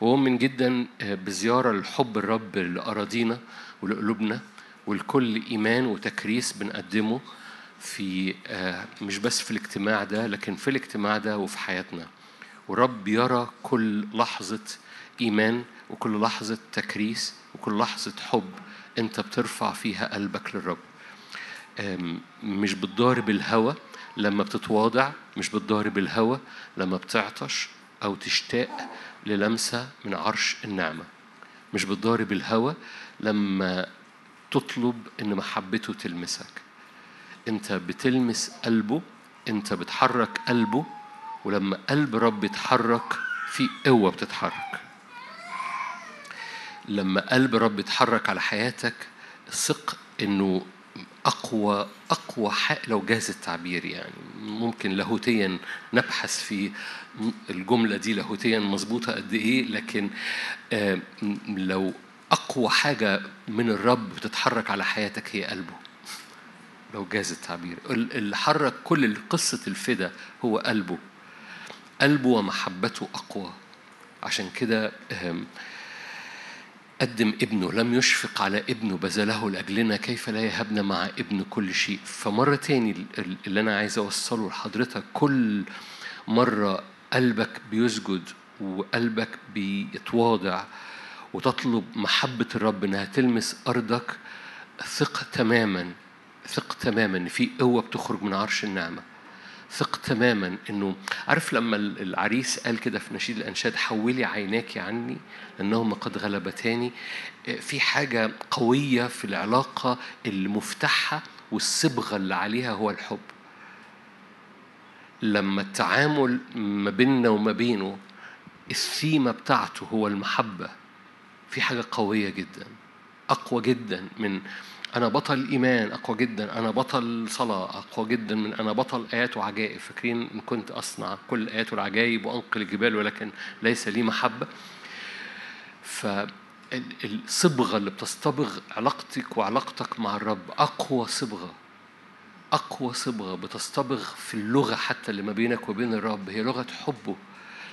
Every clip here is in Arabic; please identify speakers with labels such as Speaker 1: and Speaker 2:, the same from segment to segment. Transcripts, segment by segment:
Speaker 1: وأؤمن جدا بزيارة لحب الرب لأراضينا ولقلوبنا ولكل إيمان وتكريس بنقدمه في مش بس في الاجتماع ده لكن في الاجتماع ده وفي حياتنا. ورب يرى كل لحظة إيمان وكل لحظة تكريس وكل لحظة حب أنت بترفع فيها قلبك للرب. مش بتضارب الهوى لما بتتواضع مش بتضارب الهوى لما بتعطش أو تشتاق للمسة من عرش النعمة. مش بتضارب الهوى لما تطلب إن محبته تلمسك. أنت بتلمس قلبه أنت بتحرك قلبه ولما قلب رب يتحرك في قوة بتتحرك. لما قلب رب يتحرك على حياتك ثق إنه أقوى حق لو جاز التعبير يعني. ممكن لاهوتيا نبحث في الجملة دي لاهوتيا مظبوطة قد إيه لكن لو أقوى حاجة من الرب بتتحرك على حياتك هي قلبه. لو جاز التعبير. اللي حرك كل قصة الفدا هو قلبه. قلبه ومحبته أقوى. عشان كده قدم ابنه لم يشفق على ابنه بذله لأجلنا كيف لا يهبنا مع ابن كل شيء. فمرة تاني اللي أنا عايز أوصله لحضرتك كل مرة قلبك بيسجد وقلبك بيتواضع وتطلب محبة الرب إنها تلمس أرضك ثق تماما ثق تماما إن في قوة بتخرج من عرش النعمة. ثق تماما إنه عارف لما العريس قال كده في نشيد الأنشاد حولي عيناك عني لأنهما قد غلبتاني. في حاجة قوية في العلاقة اللي والصبغة اللي عليها هو الحب. لما التعامل ما بيننا وما بينه الثيمة بتاعته هو المحبة. في حاجة قوية جدا أقوى جدا من أنا بطل إيمان أقوى جدا أنا بطل صلاة أقوى جدا من أنا بطل آيات وعجائب. فاكرين إن كنت أصنع كل الآيات والعجائب وأنقل الجبال ولكن ليس لي محبة؟ فالصبغة اللي بتصطبغ علاقتك وعلاقتك مع الرب أقوى صبغة أقوى صبغة بتصطبغ في اللغة حتى اللي ما بينك وبين الرب. هي لغة حبه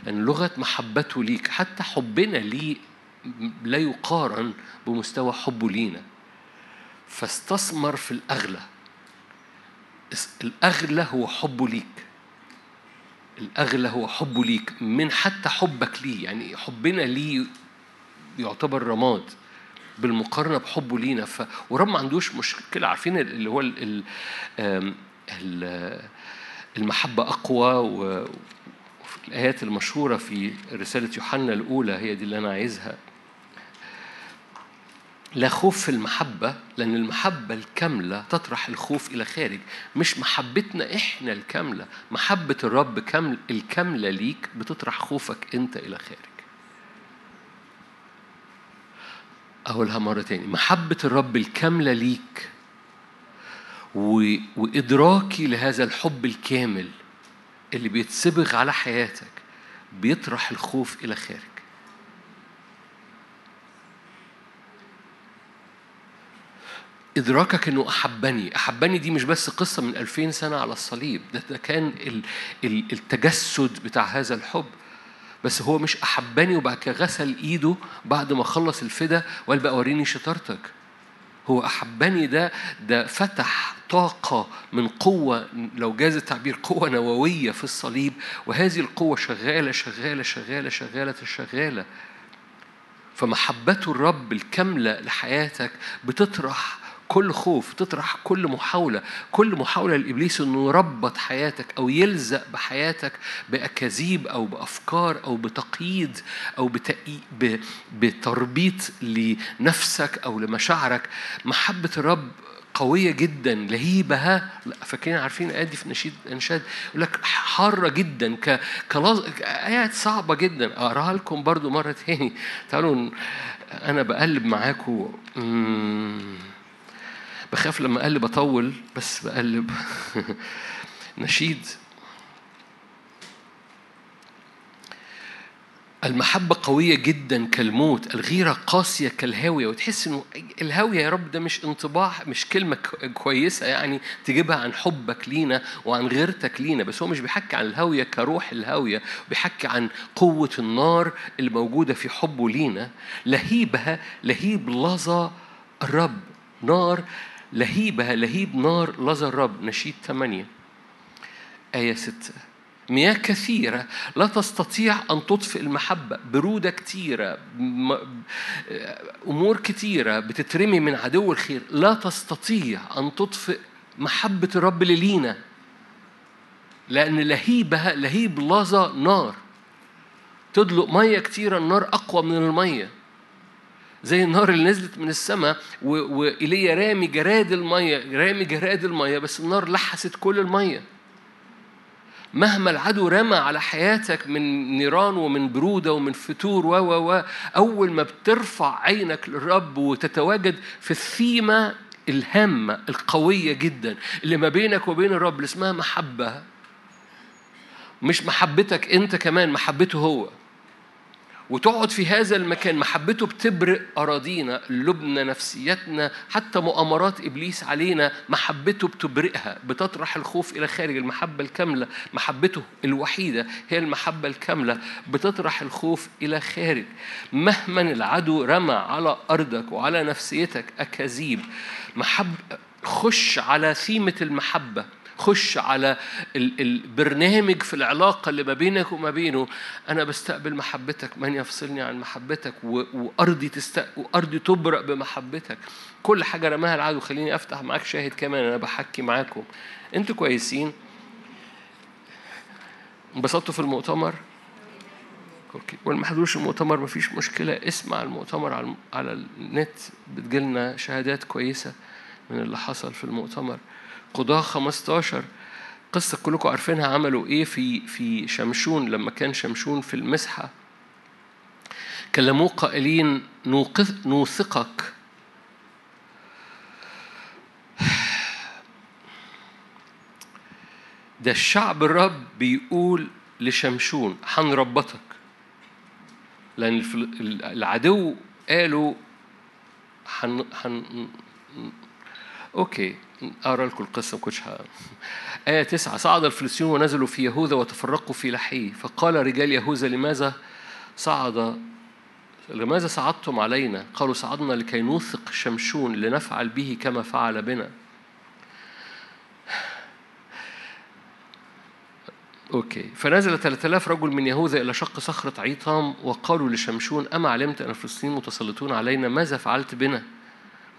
Speaker 1: لأن لغة محبته ليك حتى حبنا ليه لا يقارن بمستوى حبه لينا. فاستثمر في الأغلى. الأغلى هو حبه ليك. الأغلى هو حبه ليك من حتى حبك ليه. يعني حبنا ليه يعتبر رماد. بالمقارنة بحبه لينا. ف... ورب ما عندوش مشكلة. عارفين اللي هو ال... ال... المحبة أقوى و... وفي الآيات المشهورة في رسالة يوحنا الأولى هي دي اللي أنا عايزها. لا خوف في المحبة لأن المحبة الكاملة تطرح الخوف إلى خارج. مش محبتنا إحنا الكاملة محبة الرب كامل الكاملة ليك بتطرح خوفك أنت إلى خارج. أقولها مرة تاني. محبة الرب الكاملة ليك و... وإدراكي لهذا الحب الكامل اللي بيتسبغ على حياتك بيطرح الخوف إلى خارج. إدراكك إنه أحبني. أحبني دي مش بس قصة من ألفين سنة على الصليب. ده, ده كان التجسد بتاع هذا الحب. بس هو مش أحبني وبعد كده غسل إيده بعد ما خلص الفدا وقال بقى وريني شطارتك. هو أحبني ده ده فتح طاقة من قوة لو جاز التعبير قوة نووية في الصليب. وهذه القوة شغالة شغالة شغالة شغالة شغالة. فمحبته الرب الكاملة لحياتك بتطرح كل خوف تطرح كل محاولة كل محاولة لإبليس إنه يربط حياتك أو يلزق بحياتك بأكاذيب أو بأفكار أو بتقييد أو. بتربيط لنفسك أو لمشاعرك محبة الرب قوية جدا لهيبها فاكرين عارفين الآيات دي في نشيد انشاد يقول لك حارة جدا ك كلاز... آيات صعبة جدا أقراها لكم برضو مرة تاني تعالوا أنا بقلب معاكم. بخاف لما اقلب اطول بس بقلب نشيد. المحبة قوية جدا كالموت الغيرة قاسية كالهاوية. وتحس إنه الهاوية يا رب ده مش انطباع مش كلمة كويسة يعني تجيبها عن حبك لينا وعن غيرتك لينا. بس هو مش بيحكي عن الهاوية كروح الهاوية بيحكي عن قوة النار اللي موجودة في حبه لينا. لهيبها لهيب لظى الرب نار لهيبها لهيب نار لظى الرب نشيد ثمانية. آية ستة. مياه كثيرة لا تستطيع أن تطفئ المحبة. برودة كثيرة أمور كثيرة بتترمي من عدو الخير. لا تستطيع أن تطفئ محبة الرب اللي لينا لأن لهيبها لهيب لظى نار. تدلق مية كتيرة النار أقوى من المية زي النار اللي نزلت من السماء وإيليا رامي جراد المية رامي جراد المية بس النار لحست كل المية. مهما العدو رمى على حياتك من نيران ومن برودة ومن فتور و و أول ما بترفع عينك للرب وتتواجد في الثيمة الهامة القوية جدا اللي ما بينك وبين الرب اللي اسمها محبة. مش محبتك أنت كمان محبته هو. وتقعد في هذا المكان. محبته بتبرق أراضينا لبنا نفسيتنا حتى مؤامرات إبليس علينا. محبته بتبرئها بتطرح الخوف إلى خارج المحبة الكاملة. محبته الوحيدة هي المحبة الكاملة بتطرح الخوف إلى خارج. مهما العدو رمى على أرضك وعلى نفسيتك أكاذيب. محب خش على ثيمة المحبة. خش على البرنامج في العلاقة اللي ما بينك وما بينه. أنا بستقبل محبتك من يفصلني عن محبتك؟ وأرضي تست... وأرضي تبرأ بمحبتك. كل حاجة رماها العدو خليني أفتح معاك شاهد كمان أنا بحكي معاكم. أنتوا كويسين؟ انبسطتوا في المؤتمر؟ أوكي. واللي ما حضروش المؤتمر مفيش مشكلة. اسمع المؤتمر على على النت بتجيلنا شهادات كويسة من اللي حصل في المؤتمر. قضاة 15 قصة كلكم عارفينها عملوا إيه في في شمشون لما كان شمشون في المسحة. كلموه قائلين نوثقك. ده الشعب الرب بيقول لشمشون هنربطك لأن العدو قالوا حن... حن... أوكي. أقرأ لكم القصة ما كنتش آية تسعة صعد الفلسطينيون ونزلوا في يهوذا وتفرقوا في لحيه فقال رجال يهوذا لماذا صعد لماذا صعدتم علينا؟ قالوا صعدنا لكي نوثق شمشون لنفعل به كما فعل بنا. okay فنزل 3000 رجل من يهوذا إلى شق صخرة عيطام وقالوا لشمشون أما علمت أن الفلسطينيين متسلطون علينا ماذا فعلت بنا؟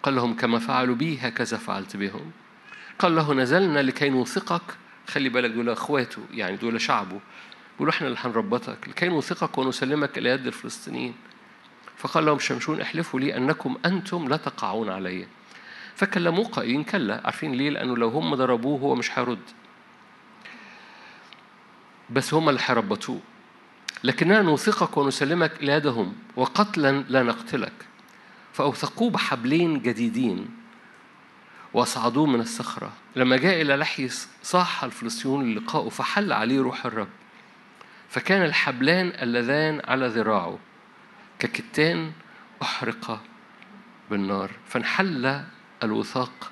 Speaker 1: قال لهم كما فعلوا بي هكذا فعلت بهم. قال له نزلنا لكي نوثقك. خلي بالك دول أخواته يعني دول شعبه. بيقولوا إحنا اللي هنربطك. لكي نوثقك ونسلمك إلى يد الفلسطينيين. فقال لهم شمشون احلفوا لي أنكم أنتم لا تقعون علي. فكلموه قائلين كلا. عارفين ليه؟ لأنه لو هم ضربوه هو مش هيرد. بس هم اللي هيربطوه. لكننا نوثقك ونسلمك إلى يدهم. وقتلا لا نقتلك. فأوثقوه بحبلين جديدين وأصعدوه من الصخرة. لما جاء إلى لحي صاح الفلسطينيون للقاء فحل عليه روح الرب. فكان الحبلان اللذان على ذراعه. ككتان أحرق بالنار. فانحل الوثاق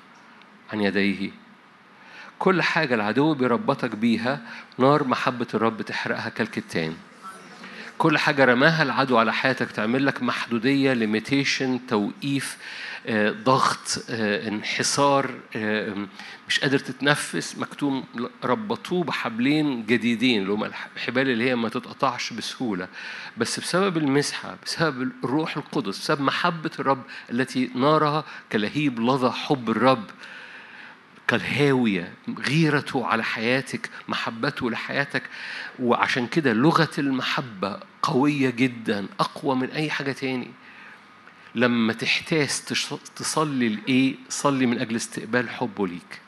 Speaker 1: عن يديه. كل حاجة العدو بيربطك بيها نار محبة الرب تحرقها كالكتان. كل حاجة رماها العدو على حياتك تعمل لك محدودية ليميتيشن توقيف آه، ضغط آه، انحصار آه، مش قادر تتنفس مكتوم ربطوه بحبلين جديدين اللي هم الحبال اللي هي ما تتقطعش بسهولة. بس بسبب المسحة بسبب الروح القدس بسبب محبة الرب التي نارها كلهيب لظى حب الرب كالهاوية غيرته على حياتك محبته لحياتك. وعشان كده لغة المحبة قوية جدا أقوى من أي حاجة تاني. لما تحتاس تصلي لإيه؟ صلي من أجل استقبال حبه ليك.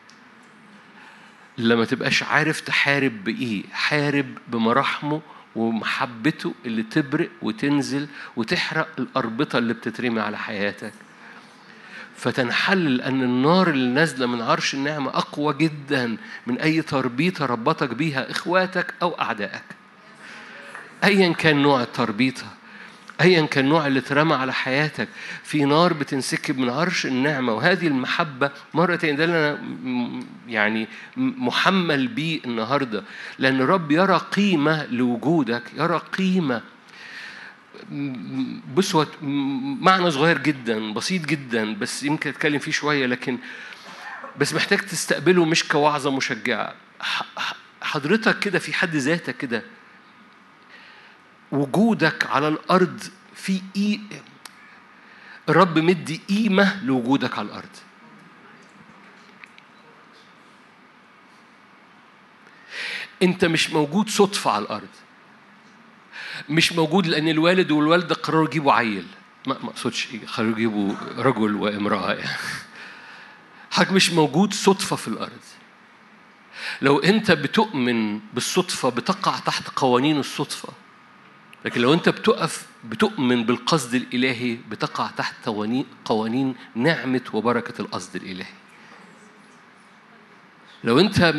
Speaker 1: لما تبقاش عارف تحارب بإيه؟ حارب بمراحمه ومحبته اللي تبرق وتنزل وتحرق الأربطة اللي بتترمي على حياتك. فتنحل لأن النار اللي نازلة من عرش النعمة أقوى جدا من أي تربيطة ربطك بيها إخواتك أو أعدائك. ايا كان نوع التربيطة ايا كان النوع اللي اترمى على حياتك في نار بتنسكب من عرش النعمة. وهذه المحبة مره تانية ده اللي أنا يعني محمل بيه النهارده. لأن الرب يرى قيمة لوجودك يرى قيمة بص هو معنى صغير جدا بسيط جدا بس يمكن أتكلم فيه شوية لكن بس محتاج تستقبله مش كوعظة مشجعة. حضرتك كده في حد ذاتك كده وجودك على الأرض في إيه الرب مدي قيمة لوجودك على الأرض. أنت مش موجود صدفة على الأرض. مش موجود لأن الوالد والوالدة قرروا يجيبوا عيل. ما أقصدش قرروا يجيبوا رجل وامرأة. يعني مش موجود صدفة في الأرض. لو أنت بتؤمن بالصدفة بتقع تحت قوانين الصدفة. لكن لو أنت بتقف بتؤمن بالقصد الإلهي بتقع تحت قوانين نعمة وبركة القصد الإلهي. لو انت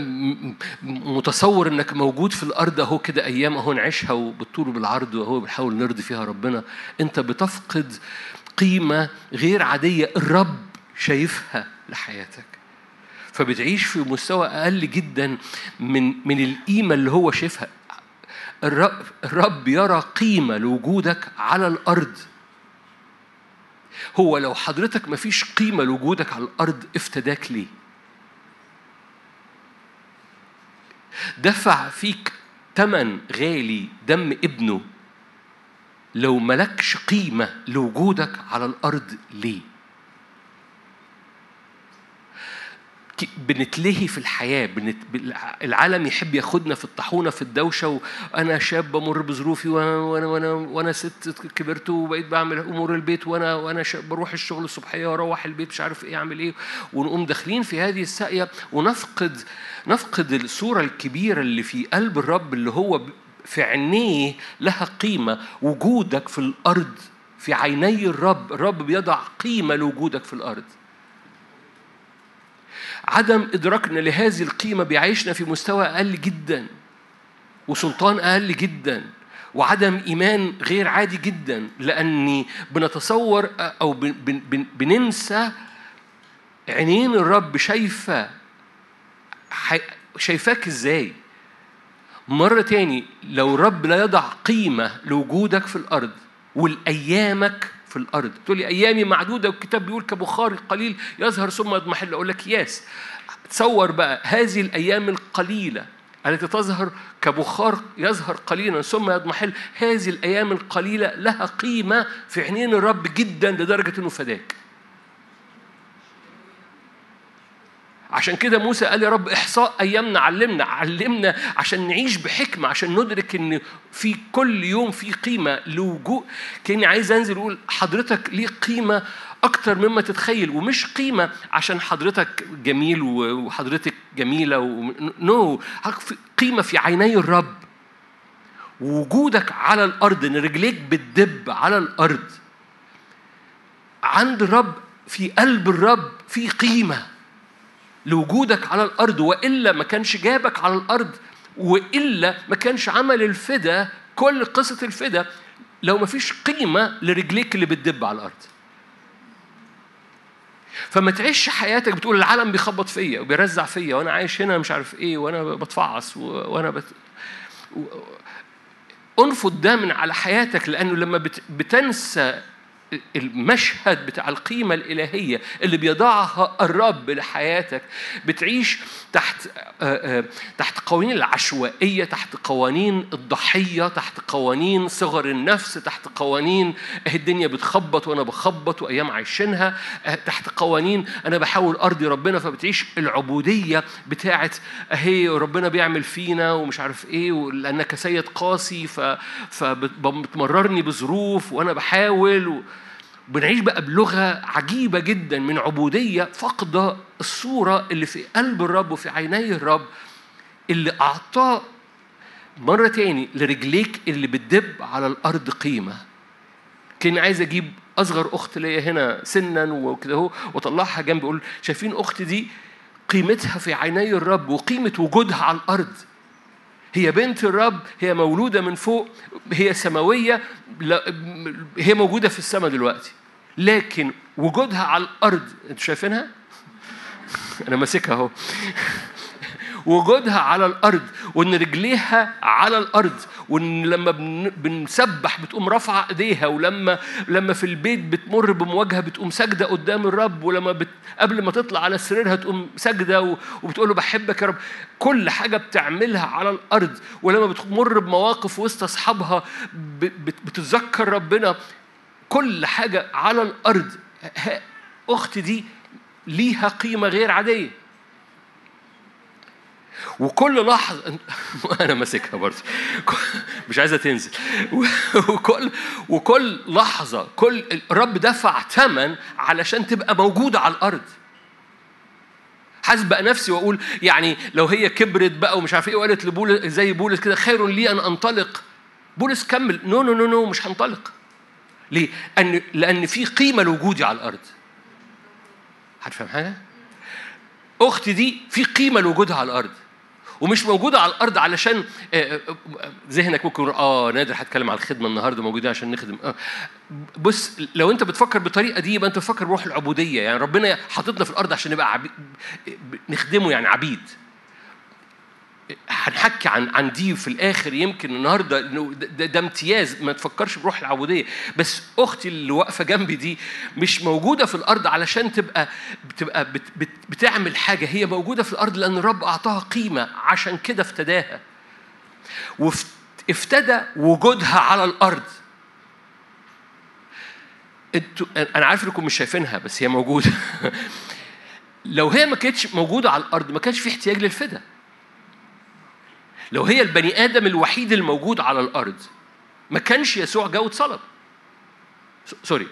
Speaker 1: متصور انك موجود في الأرض اهو كده أيام اهو نعيشها وبالطول وبالعرض واهو بنحاول نرضي فيها ربنا انت بتفقد قيمة غير عادية الرب شايفها لحياتك. فبتعيش في مستوى أقل جدا من من القيمة اللي هو شايفها. الرب, الرب يرى قيمة لوجودك على الأرض. هو لو حضرتك مفيش قيمة لوجودك على الأرض افتداك ليه؟ دفع فيك تمن غالي دم ابنه. لو ملكش قيمة لوجودك على الأرض ليه؟ بنتلهي في الحياة بنت... العالم يحب ياخدنا في الطاحونة في الدوشة وأنا شاب بمر بظروفي وأنا وأنا وأنا, وأنا ست كبرت وبقيت بعمل أمور البيت وأنا وأنا شاب بروح الشغل الصبحية وأروح البيت مش عارف إيه أعمل إيه ونقوم داخلين في هذه الساقية. ونفقد نفقد الصورة الكبيرة اللي في قلب الرب اللي هو في عينيه لها قيمة. وجودك في الأرض في عيني الرب الرب بيضع قيمة لوجودك في الأرض. عدم إدراكنا لهذه القيمة بيعيشنا في مستوى أقل جدا وسلطان أقل جدا وعدم إيمان غير عادي جدا لأني بنتصور أو بننسى عينين الرب شايفة شايفاك إزاي. مرة تاني لو الرب لا يضع قيمة لوجودك في الأرض والأيامك في الأرض. تقول لي أيامي معدودة والكتاب بيقول كبخار قليل يظهر ثم يضمحل. أقول لك ياس. تصور بقى هذه الأيام القليلة التي تظهر كبخار يظهر قليلا ثم يضمحل هذه الأيام القليلة لها قيمة في عينين الرب جدا لدرجة أنه فداك. عشان كده موسى قال يا رب إحصاء أيامنا علمنا علمنا عشان نعيش بحكمة عشان ندرك إن في كل يوم في قيمة لوجود كأني عايز أنزل أقول حضرتك ليه قيمة أكتر مما تتخيل ومش قيمة عشان حضرتك جميل وحضرتك جميلة و... نو قيمة في عيني الرب. وجودك على الأرض إن رجليك بتدب على الأرض. عند الرب في قلب الرب في قيمة. لوجودك على الأرض وإلا ما كانش جابك على الأرض وإلا ما كانش عمل الفدا كل قصة الفدا لو ما فيش قيمة لرجليك اللي بتدب على الأرض. فما تعيش حياتك بتقول العالم بيخبط فيا وبيرزع فيا وأنا عايش هنا مش عارف إيه وأنا بتفعص وأنا بت... انفض ده من على حياتك لأنه لما بت... بتنسى المشهد بتاع القيمة الإلهية اللي بيضعها الرب لحياتك بتعيش تحت آه، آه، تحت قوانين العشوائية تحت قوانين الضحية تحت قوانين صغر النفس تحت قوانين الدنيا بتخبط وأنا بخبط وأيام عايشينها آه، تحت قوانين أنا بحاول أرضي ربنا فبتعيش العبودية بتاعت أهي ربنا بيعمل فينا ومش عارف إيه لأنك سيد قاسي فبتمررني بظروف وأنا بحاول و... بنعيش بقى بلغة عجيبة جدا من عبودية فقد الصورة اللي في قلب الرب وفي عيني الرب اللي أعطاه مرة تاني لرجليك اللي بتدب على الأرض قيمة. كان عايز أجيب أصغر أخت ليا هنا سنا وكده هو وأطلعها جنبي أقول شايفين أختي دي قيمتها في عيني الرب وقيمة وجودها على الأرض. هي بنت الرب هي مولودة من فوق هي سماوية هي موجودة في السماء دلوقتي لكن وجودها على الأرض أنتوا شايفينها؟ أنا ماسكها أهو وجودها على الأرض وإن رجليها على الأرض وإن لما بنسبح بتقوم رافعة إيديها ولما لما في البيت بتمر بمواجهة بتقوم ساجدة قدام الرب ولما بت قبل ما تطلع على سريرها تقوم ساجدة وبتقول له بحبك يا رب. كل حاجة بتعملها على الأرض ولما بتمر بمواقف وسط أصحابها بتتذكر ربنا كل حاجة على الأرض. أختي دي ليها قيمة غير عادية. وكل لحظة أنا ماسكها برضه. مش عايزة تنزل. وكل وكل لحظة كل الرب دفع ثمن علشان تبقى موجودة على الأرض. حاسبق نفسي وأقول يعني لو هي كبرت بقى ومش عارف إيه وقالت لبولس زي بولس كده خير لي أن أنطلق. بولس كمل. no no no no مش هنطلق. ليه؟ لأن لأن في قيمة لوجودي على الأرض. هتفهم حاجة؟ أختي دي في قيمة لوجودها على الأرض. ومش موجودة على الأرض علشان آه، آه، ذهنك ممكن آه نادر هتكلم على الخدمة النهاردة موجودة عشان نخدم. آه بص لو أنت بتفكر بالطريقة دي يبقى أنت بتفكر بروح العبودية. يعني ربنا حاططنا في الأرض عشان نبقى عبيد نخدمه يعني عبيد. هنحكي عن عن دي في الآخر يمكن النهارده إنه ده, ده امتياز ما تفكرش بروح العبوديه بس أختي اللي واقفة جنبي دي مش موجودة في الأرض علشان تبقى بتبقى بت بت بتعمل حاجة. هي موجودة في الأرض لأن الرب أعطاها قيمة. عشان كده افتداها. وافتدى وجودها على الأرض. أنتوا أنا عارف إنكم مش شايفينها بس هي موجودة. لو هي ما كانتش موجودة على الأرض ما كانش في احتياج للفدا. لو هي البني آدم الوحيد الموجود على الأرض ما كانش يسوع جاء واتصلب. sorry.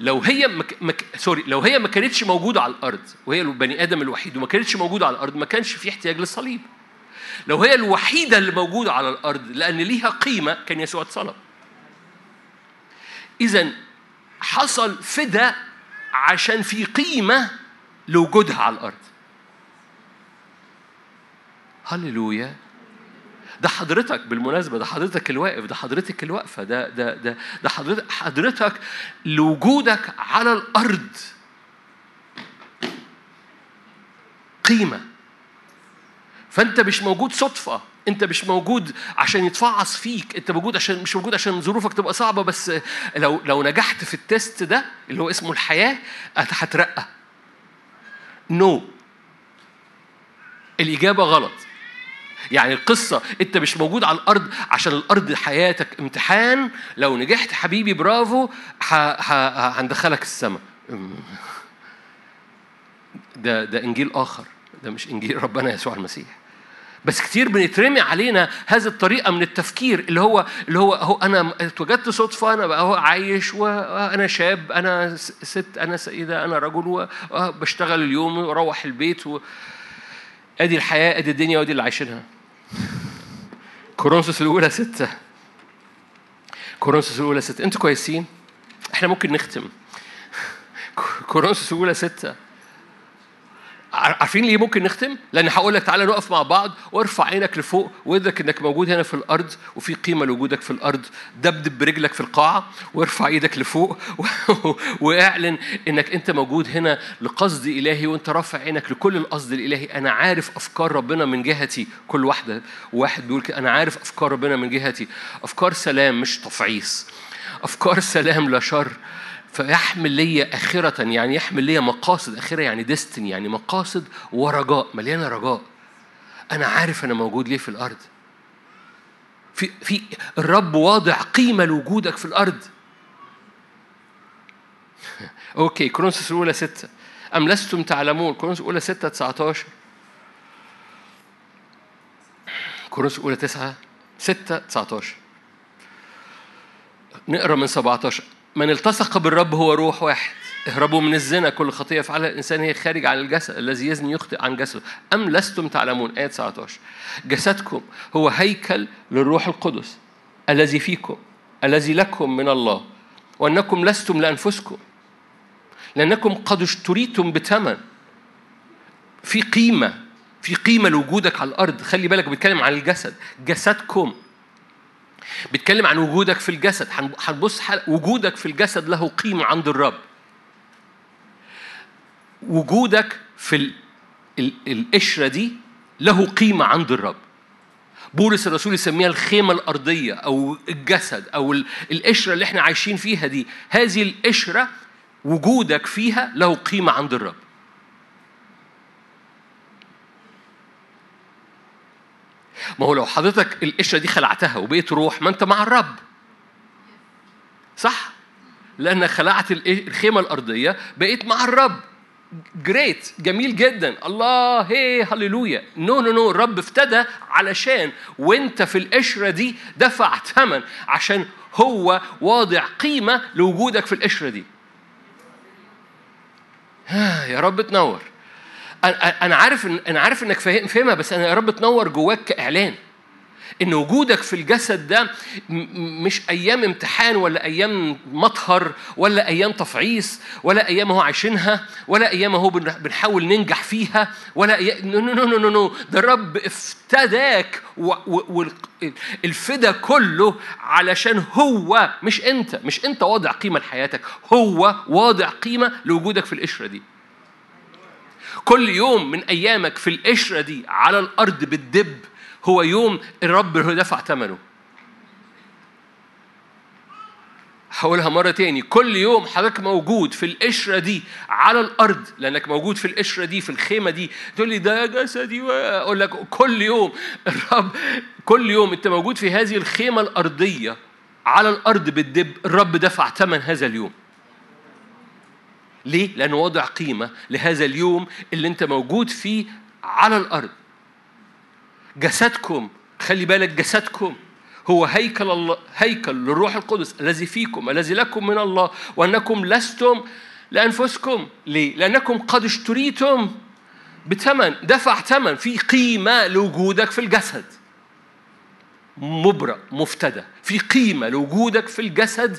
Speaker 1: لو هي مك... مك... sorry لو هي ما كانتش موجودة على الأرض وهي البني آدم الوحيد وما كانتش موجودة على الأرض ما كانش في احتياج للصليب. لو هي الوحيدة اللي موجودة على الأرض لأن ليها قيمة كان يسوع اتصلب. إذا حصل فدا عشان في قيمة لوجودها على الأرض. هللويا. ده حضرتك بالمناسبة ده حضرتك الواقف ده حضرتك الواقفة ده ده ده ده حضرتك حضرتك لوجودك على الأرض. قيمة. فأنت مش موجود صدفة أنت مش موجود عشان يتفعص فيك أنت موجود عشان مش موجود عشان ظروفك تبقى صعبة بس لو لو نجحت في ال test ده اللي هو اسمه الحياة هترقى. no no. الإجابة غلط. يعني القصة أنت مش موجود على الأرض عشان الأرض حياتك. امتحان لو نجحت حبيبي برافو هندخلك السماء ده ده إنجيل آخر. ده مش إنجيل ربنا يسوع المسيح. بس كتير بنترمي علينا هذه الطريقة من التفكير اللي هو اللي هو هو أنا اتوجدت صدفة أنا بقى هو عايش وأنا شاب أنا ست أنا سيدة أنا رجل وبشتغل اليوم وأروح البيت و... أدي الحياة أدي الدنيا وأدي اللي عايشينها. كورنثوس الأولى ستة. كورنثوس الأولى ستة. أنتوا كويسين؟ إحنا ممكن نختم. كورنثوس الأولى ستة. عارفين ليه ممكن نختم؟ لأن هقول لك تعالى نقف مع بعض وارفع عينك لفوق وادرك إنك موجود هنا في الأرض وفي قيمة لوجودك في الأرض. دبدب برجلك في القاعة وارفع إيدك لفوق واعلن إنك أنت موجود هنا لقصد إلهي وأنت رافع عينك لكل القصد الإلهي. أنا عارف أفكار ربنا من جهتي. كل واحدة واحد بيقول أنا عارف أفكار ربنا من جهتي. أفكار سلام مش تفعيص. أفكار سلام لا شر. فيحمل لي آخرة يعني يحمل لي مقاصد آخرة يعني destiny يعني مقاصد ورجاء مليانة رجاء. أنا عارف أنا موجود ليه في الأرض. في في الرب واضع قيمة لوجودك في الأرض. okay كورنثوس الأولى ستة. أم لستم تعلمون؟ كورنثوس الأولى ستة 19 كرونسوس الأولى تسعة ستة 19 نقرأ من 17 من التصق بالرب هو روح واحد. اهربوا من الزنا كل خطية فعلها الإنسان هي خارج عن الجسد الذي يزني يخطئ عن جسده. أم لستم تعلمون؟ آية 19 جسدكم هو هيكل للروح القدس الذي فيكم الذي لكم من الله. وأنكم لستم لأنفسكم. لأنكم قد اشتريتم بثمن. في قيمة في قيمة لوجودك على الأرض. خلي بالك بيتكلم عن الجسد. جسدكم بيتكلم عن وجودك في الجسد. هنبص وجودك في الجسد له قيمة عند الرب. وجودك في ال... ال... القشرة دي له قيمة عند الرب. بولس الرسول يسميها الخيمة الأرضية أو الجسد أو القشرة اللي إحنا عايشين فيها دي. هذه القشرة وجودك فيها له قيمة عند الرب. ما هو لو حضرتك القشرة دي خلعتها وبقيت روح ما أنت مع الرب. صح؟ لأنك خلعت الخيمة الأرضية بقيت مع الرب. great جميل جدا. الله هي هللويا no no no الرب افتدى علشان وأنت في القشرة دي دفع ثمن عشان هو واضع قيمة لوجودك في القشرة دي. يا رب تنور. أنا عارف أنا عارف إنك فاهم فاهمها بس أنا يا رب تنور جواك كاعلان إن وجودك في الجسد ده مش أيام امتحان ولا أيام مطهر ولا أيام تفعيص ولا أيام هو عايشينها ولا أيام هو بنحاول ننجح فيها ولا أيام no no no no no ده الرب افتداك والفدا كله علشان هو مش أنت مش أنت واضع قيمة لحياتك هو واضع قيمة لوجودك في القشرة دي. كل يوم من أيامك في القشرة دي على الأرض بتدب هو يوم الرب هو دفع ثمنه هقولها مرة تاني كل يوم حضرتك موجود في القشرة دي على الأرض لأنك موجود في القشرة دي في الخيمة دي تقول لي ده جسدي أقول لك كل يوم الرب كل يوم أنت موجود في هذه الخيمة الأرضية على الأرض بتدب الرب دفع ثمن هذا اليوم. ليه؟ لأنه وضع قيمة لهذا اليوم اللي أنت موجود فيه على الأرض جسدكم خلي بالك جسدكم هو هيكل الله هيكل للروح القدس الذي فيكم الذي لكم من الله وأنكم لستم لأنفسكم ليه؟ لأنكم قد اشتريتم بثمن دفع ثمن في قيمة لوجودك في الجسد مبرأ مفتدى في قيمة لوجودك في الجسد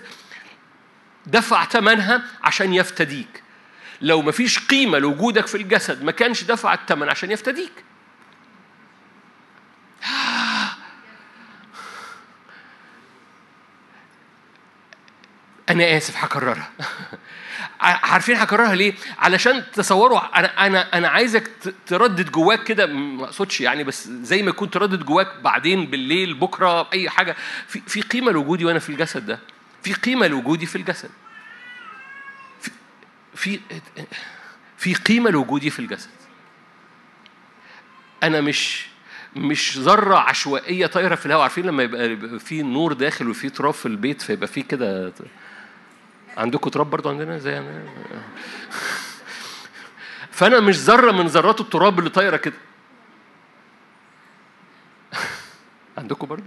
Speaker 1: دفع ثمنها عشان يفتديك. لو ما فيش قيمة لوجودك في الجسد ما كانش دفع الثمن عشان يفتديك. أنا آسف هكررها. عارفين هكررها ليه؟ علشان تصوروا أنا أنا أنا عايزك تردد جواك كده ما أقصدش يعني بس زي ما يكون تردد جواك بعدين بالليل بكرة أي حاجة. في في قيمة لوجودي وأنا في الجسد ده؟ في قيمة لوجودي في الجسد. في في قيمة لوجودي في الجسد. أنا مش مش ذرة عشوائية طايرة في الهواء. عارفين لما يبقى في نور داخل وفي تراب في البيت فيبقى في كده عندكم تراب برضو عندنا؟ زي يعني فأنا مش ذرة من ذرات التراب اللي طايرة كده. عندكم برضو؟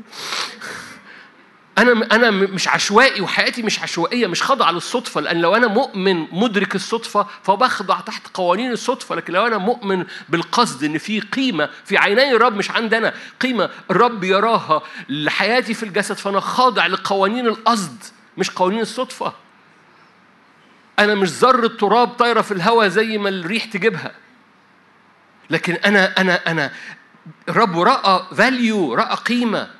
Speaker 1: أنا أنا مش عشوائي وحياتي مش عشوائية مش خاضعه للصدفة لأن لو أنا مؤمن مدرك الصدفة فبخضع تحت قوانين الصدفة لكن لو أنا مؤمن بالقصد إن في قيمة في عيني الرب مش عندي أنا قيمة الرب يراها لحياتي في الجسد فأنا خاضع لقوانين القصد مش قوانين الصدفة. أنا مش ذرة تراب طايرة في الهواء زي ما الريح تجيبها. لكن أنا أنا أنا الرب رأى فاليو رأى قيمة.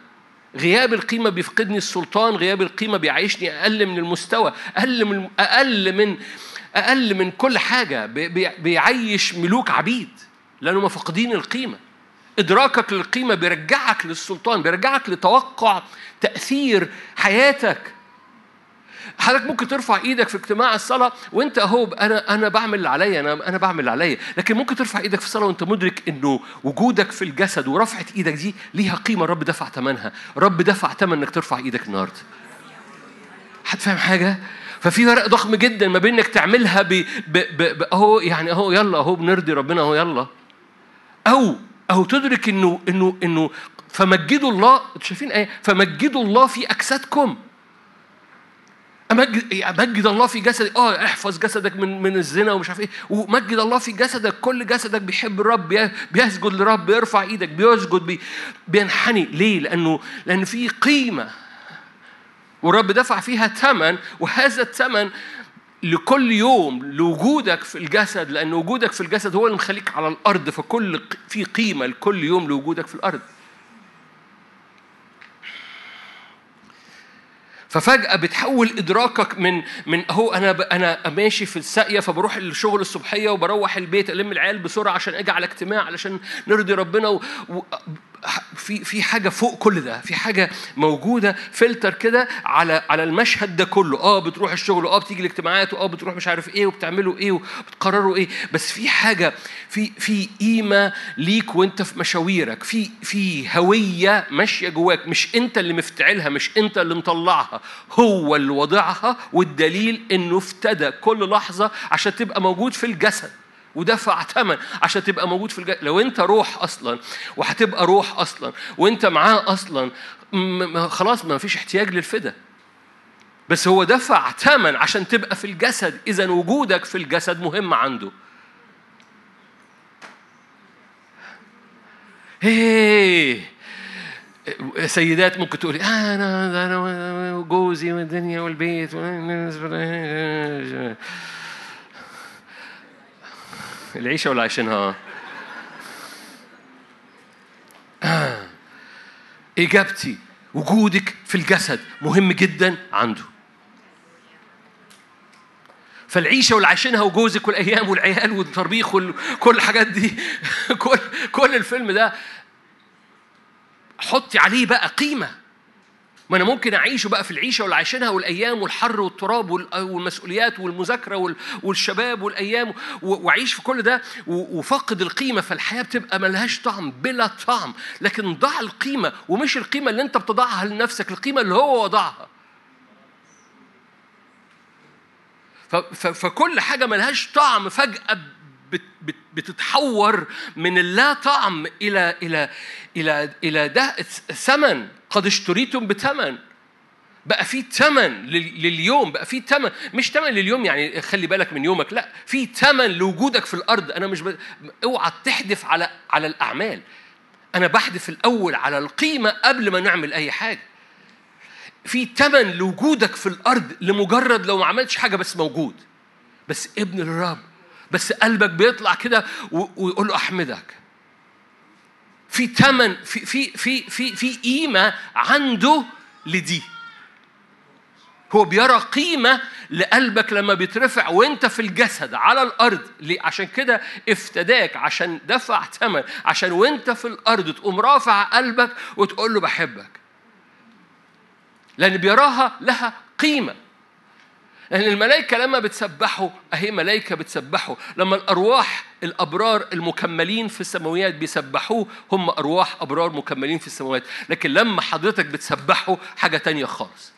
Speaker 1: غياب القيمة بيفقدني السلطان غياب القيمة بيعيشني أقل من المستوى أقل من أقل من أقل من كل حاجة. بيعيش ملوك عبيد لأنهم فاقدين القيمة. إدراكك للقيمة بيرجعك للسلطان بيرجعك لتوقع تأثير حياتك. حضرتك ممكن ترفع إيدك في اجتماع الصلاة وانت اهو أنا أنا بعمل اللي عليا أنا أنا بعمل اللي عليا. لكن ممكن ترفع إيدك في الصلاة وانت مدرك انه وجودك في الجسد ورفعة إيدك دي ليها قيمة الرب دفع ثمنها الرب دفع ثمن انك ترفع إيدك النهارده. حد فاهم حاجة؟ ففي فرق ضخم جدا ما بين انك تعملها ب, ب, ب, اهو يعني اهو يلا اهو بنرضي ربنا اهو يلا. أو أو تدرك انه انه انه فمجدوا الله شايفين آية؟ فمجدوا الله في اجسادكم. امجد أمجد الله في جسدي آه احفظ جسدك من من الزنا ومش عارف إيه. ومجد الله في جسدك. كل جسدك بيحب الرب بيسجد للرب بيرفع إيدك بيسجد بي بينحني. ليه؟ لأنه لأن في قيمة. والرب دفع فيها ثمن وهذا الثمن لكل يوم لوجودك في الجسد لأن وجودك في الجسد هو اللي مخليك على الأرض. فكل في قيمة لكل يوم لوجودك في الأرض. ففجأة بتحول إدراكك من من أهو أنا. أنا ماشي في الساقية فبروح الشغل الصبحية وبروح البيت ألم العيال بسرعة عشان أجي على اجتماع علشان نرضي ربنا و... و... في في حاجة فوق كل ده في حاجة موجودة فلتر كده على على المشهد ده كله. آه بتروح الشغل آه بتيجي الاجتماعات واه بتروح مش عارف إيه وبتعملوا إيه وبتقرروا إيه. بس في حاجة في في قيمة ليك وأنت في مشاويرك. في في هوية ماشية جواك. مش أنت اللي مفتعلها مش أنت اللي مطلعها. هو اللي وضعها والدليل إنه افتدى كل لحظة عشان تبقى موجود في الجسد. ودفع ثمن عشان تبقى موجود في الجنة لو انت روح أصلا وهتبقى روح أصلا وانت معاه أصلا خلاص ما فيش احتياج للفدا. بس هو دفع ثمن عشان تبقى في الجسد إذا وجودك في الجسد مهم عنده. هي سيدات ممكن تقولي آه أنا أنا جوزي والدنيا والبيت العيشة ولا عايشينها؟ إجابتي وجودك في الجسد مهم جدا عنده فالعيشة واللي عايشينها وجوزك والأيام والعيال والطربيخ وكل الحاجات دي كل كل الفيلم ده حطي عليه بقى قيمة ما أنا ممكن أعيشه بقى في العيشة واللي عايشينها والأيام والحر والتراب والمسؤوليات والمذاكرة والشباب والأيام وأعيش في كل ده وفقد القيمة فالحياة بتبقى ملهاش طعم بلا طعم. لكن ضع القيمة ومش القيمة اللي أنت بتضعها لنفسك القيمة اللي هو وضعها. فكل حاجة ملهاش طعم فجأة بتتحور من اللا طعم إلى إلى إلى إلى ده ثمن. قد اشتريتم بثمن. بقى في ثمن لليوم بقى في ثمن. مش ثمن لليوم يعني خلي بالك من يومك لا في ثمن لوجودك في الأرض. أنا مش ب... اوعى تحدف على على الأعمال. أنا بحدف الأول على القيمة قبل ما نعمل أي حاجة. في ثمن لوجودك في الأرض لمجرد لو ما عملتش حاجة بس موجود. بس ابن الرب بس قلبك بيطلع كده ويقول له أحمدك. في ثمن في في في في في قيمة عنده لدي. هو بيرى قيمة لقلبك لما بيترفع وانت في الجسد على الأرض. ليه؟ عشان كده افتداك عشان دفع ثمن عشان وانت في الأرض تقوم رافع قلبك وتقول له بحبك. لأن بيراها لها قيمة. لأن الملائكة لما بتسبحوا أهي ملائكة بتسبحوا. لما الأرواح الأبرار المكملين في السماويات بيسبحوه هم أرواح أبرار مكملين في السماوات لكن لما حضرتك بتسبحه حاجة تانية خالص.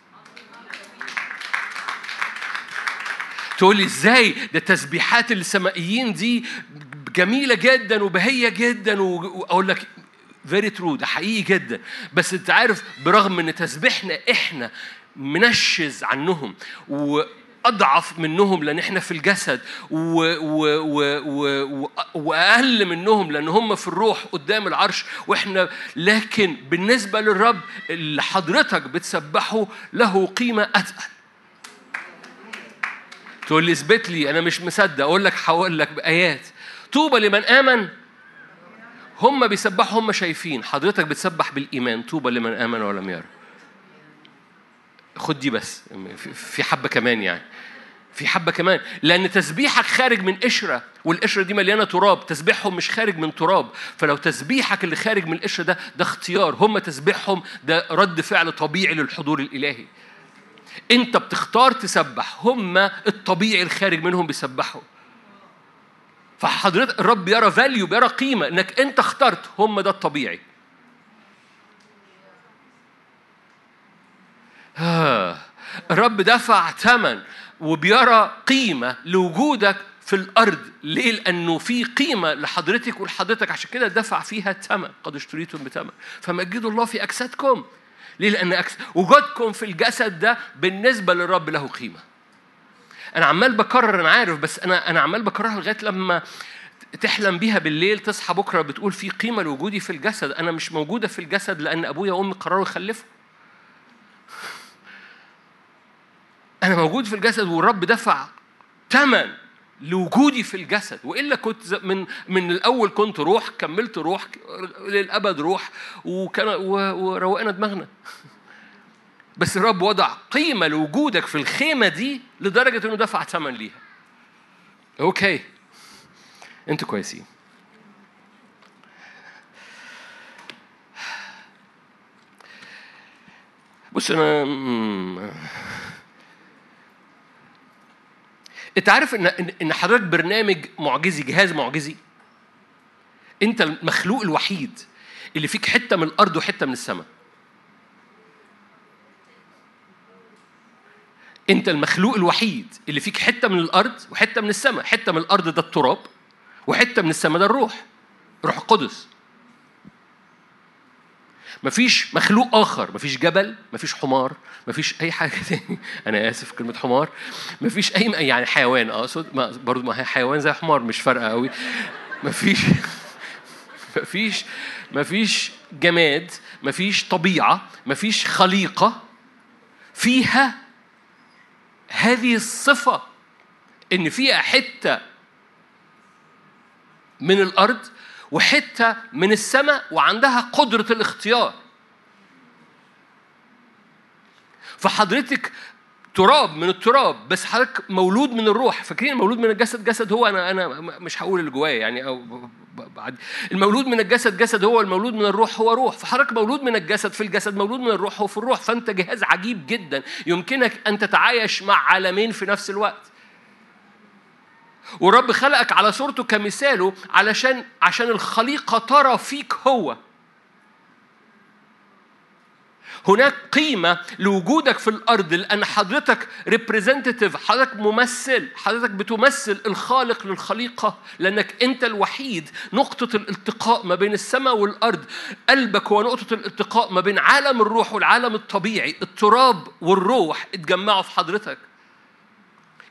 Speaker 1: تقول لي إزاي؟ ده تسبيحات السمائيين دي جميلة جدا وبهية جدا وأقول لك very true ده حقيقي جدا. بس أنت عارف برغم إن تسبيحنا إحنا منشز عنهم وأضعف منهم لأن إحنا في الجسد و و و و وأقل منهم لأن هم في الروح قدام العرش وإحنا لكن بالنسبة للرب اللي حضرتك بتسبحه له قيمة أتقل. تقول لي اثبت لي أنا مش مصدق أقول لك هقول لك بآيات. طوبى لمن آمن؟ هم بيسبحوا هم شايفين. حضرتك بتسبح بالإيمان طوبى لمن آمن ولم يرى خد دي بس في حبة كمان يعني. في حبة كمان لأن تسبيحك خارج من قشرة والقشرة دي مليانة تراب تسبيحهم مش خارج من تراب. فلو تسبيحك اللي خارج من القشرة ده ده اختيار. هم تسبيحهم ده رد فعل طبيعي للحضور الإلهي. أنت بتختار تسبح هم الطبيعي الخارج منهم بيسبحوا. فحضرتك الرب بيرى فاليو بيرى قيمة إنك أنت اخترت هم ده الطبيعي. الرب دفع ثمن وبيرى قيمة لوجودك في الأرض. ليه؟ لأنه في قيمة لحضرتك ولحضرتك. عشان كده دفع فيها ثمن. قد اشتريتم بثمن. فمجدوا الله في أجسادكم ليه؟ لأن. وجودكم في الجسد ده بالنسبة للرب له قيمة. أنا عمال بكرر أنا عارف بس أنا أنا عمال بكررها لغاية لما تحلم بيها بالليل تصحى بكرة بتقول في قيمة لوجودي في الجسد. أنا مش موجودة في الجسد لأن أبويا وأمي قرروا يخلفوا. أنا موجود في الجسد والرب دفع ثمن لوجودي في الجسد وإلا كنت من من الأول كنت روح كملت روح للأبد روح وكان وروقنا دماغنا. بس الرب وضع قيمة لوجودك في الخيمة دي لدرجة إنه دفع ثمن ليها. أوكي. أنتوا كويسين. بص أنا انت عارف ان ان حضرتك برنامج معجزي جهاز معجزي؟ انت المخلوق الوحيد اللي فيك حتة من الأرض وحتة من السماء. انت المخلوق الوحيد اللي فيك حتة من الأرض وحتة من السماء. حتة من الأرض ده التراب وحتة من السماء ده الروح. روح القدس. مفيش مخلوق آخر. مفيش جبل مفيش حمار مفيش أي حاجة تاني. أنا آسف كلمة حمار. مفيش أي يعني حيوان. أقصد ما برضه ما هي حيوان زي حمار مش فارقة قوي مفيش مفيش مفيش جماد مفيش طبيعة مفيش خليقة فيها هذه الصفة إن فيها حتة من الأرض وحتة من السماء وعندها قدرة الاختيار. فحضرتك تراب من التراب بس حضرتك مولود من الروح. فاكرين المولود من الجسد؟ جسد هو أنا أنا مش هقول اللي جوايا يعني أو بعد المولود من الجسد جسد هو المولود من الروح هو روح. فحضرتك مولود من الجسد في الجسد مولود من الروح هو في الروح. فأنت جهاز عجيب جدا يمكنك أن تتعايش مع عالمين في نفس الوقت. ورب خلقك على صورته كمثاله علشان عشان الخليقة ترى فيك هو. هناك قيمة لوجودك في الأرض لأن حضرتك ريبريزنتيف حضرتك ممثل حضرتك بتمثل الخالق للخليقة لأنك أنت الوحيد. نقطة الالتقاء ما بين السماء والأرض قلبك هو نقطة الالتقاء ما بين عالم الروح والعالم الطبيعي. التراب والروح اتجمعوا في حضرتك.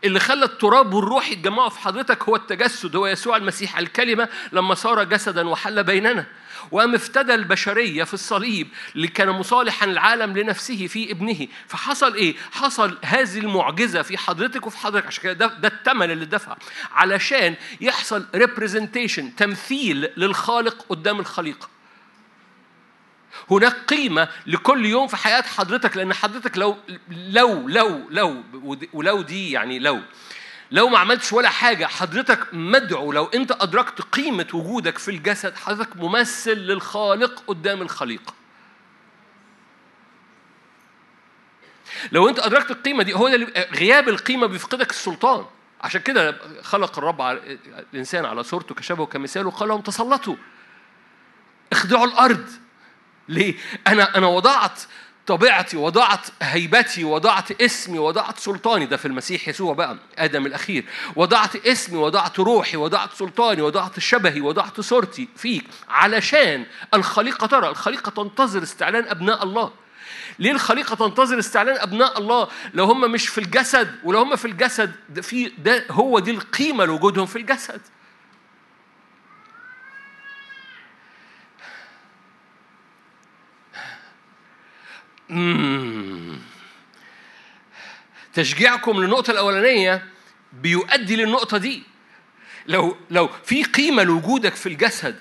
Speaker 1: اللي خلى التراب والروح يتجمعوا في حضرتك هو التجسد هو يسوع المسيح. الكلمة لما صار جسدا وحل بيننا وقام افتدى البشرية في الصليب اللي كان مصالحا العالم لنفسه في ابنه. فحصل إيه؟ حصل هذه المعجزة في حضرتك وفي حضرتك. عشان كده ده, الثمن اللي دفع. علشان يحصل representation تمثيل للخالق قدام الخليقة. هناك قيمة لكل يوم في حياة حضرتك لأن حضرتك لو لو لو لو ولو دي يعني لو لو ما عملتش ولا حاجة حضرتك مدعو لو أنت أدركت قيمة وجودك في الجسد حضرتك ممثل للخالق قدام الخليقة لو أنت أدركت القيمة دي هو غياب القيمة بيفقدك السلطان. عشان كده خلق الرب على الإنسان على صورته كشبهه كمثاله قال لهم تسلطوا اخضعوا الأرض. ليه؟ أنا أنا وضعت طبيعتي وضعت هيبتي وضعت اسمي وضعت سلطاني. ده في المسيح يسوع بقى آدم الأخير. وضعت اسمي وضعت روحي وضعت سلطاني وضعت شبهي وضعت صورتي فيك علشان الخليقة ترى. الخليقة تنتظر استعلان أبناء الله. ليه الخليقة تنتظر استعلان أبناء الله؟ لو هم مش في الجسد ولو هم في الجسد ده في ده هو دي القيمة لوجودهم في الجسد. تشجيعكم للنقطة الأولانية بيؤدي للنقطة دي. لو لو في قيمة لوجودك في الجسد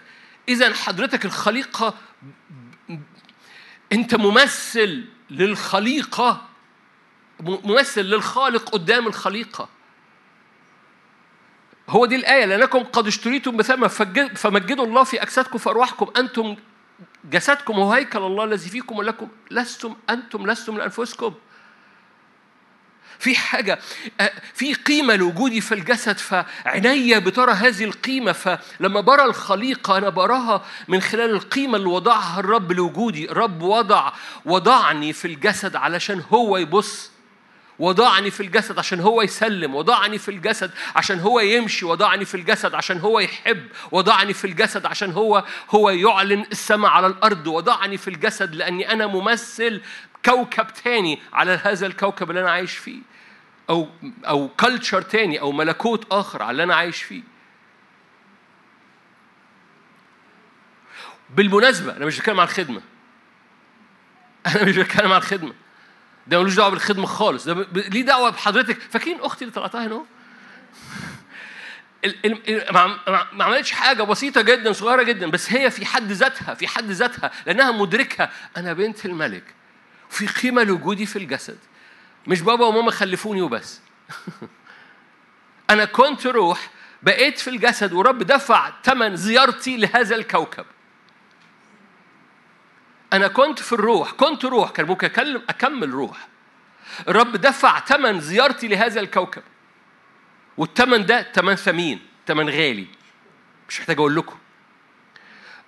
Speaker 1: إذا حضرتك الخليقة أنت ممثل للخليقة ممثل للخالق قدام الخليقة. هو دي الآية لأنكم قد اشتريتم بثمن فمجدوا الله في أجسادكم في أرواحكم أنتم جسدكم هو هيكل الله الذي فيكم ولكم لستم أنتم لستم لأنفسكم. في حاجة آه، في قيمة لوجودي في الجسد فعيني بترى هذه القيمة فلما برى الخليقة أنا براها من خلال القيمة اللي وضعها الرب لوجودي. الرب وضع وضعني في الجسد علشان هو يبص. وضعني في الجسد عشان هو يسلم وضعني في الجسد عشان هو يمشي وضعني في الجسد عشان هو يحب وضعني في الجسد عشان هو هو يعلن السماء على الأرض وضعني في الجسد لأني أنا ممثل كوكب تاني على هذا الكوكب اللي أنا عايش فيه أو أو كلتشر تاني أو ملكوت آخر على اللي أنا عايش فيه. بالمناسبة أنا مش بتكلم عن الخدمة. أنا مش بتكلم عن الخدمة. ده ملوش دعوة بالخدمة خالص. ده ليه دعوة بحضرتك؟ فاكرين أختي اللي طلعتها هنا ما عملتش حاجة بسيطة جدا صغيرة جدا بس هي في حد ذاتها في حد ذاتها لأنها مدركة أنا بنت الملك في قيمة لوجودي في الجسد. مش بابا وماما خلفوني وبس. أنا كنت روح بقيت في الجسد ورب دفع ثمن زيارتي لهذا الكوكب. أنا كنت في الروح كنت روح كان ممكن أكلم أكمل روح. الرب دفع ثمن زيارتي لهذا الكوكب. والثمن ده ثمن ثمين ثمن غالي. مش محتاج أقول لكم.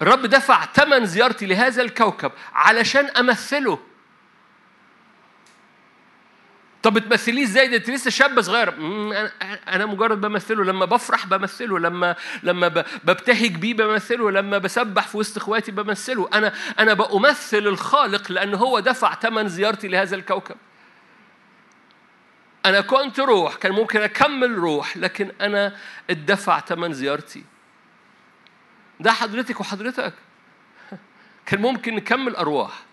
Speaker 1: الرب دفع ثمن زيارتي لهذا الكوكب علشان أمثله. طب بتمثليه إزاي؟ ده انت لسه شابه صغيره أنا مجرد بمثله لما بفرح بمثله لما لما ببتهج بيه بمثله لما بسبح في وسط اخواتي بمثله. أنا أنا بأمثل الخالق لأن هو دفع ثمن زيارتي لهذا الكوكب. أنا كنت روح كان ممكن أكمل روح لكن أنا اتدفع ثمن زيارتي. ده حضرتك وحضرتك. كان ممكن نكمل أرواح.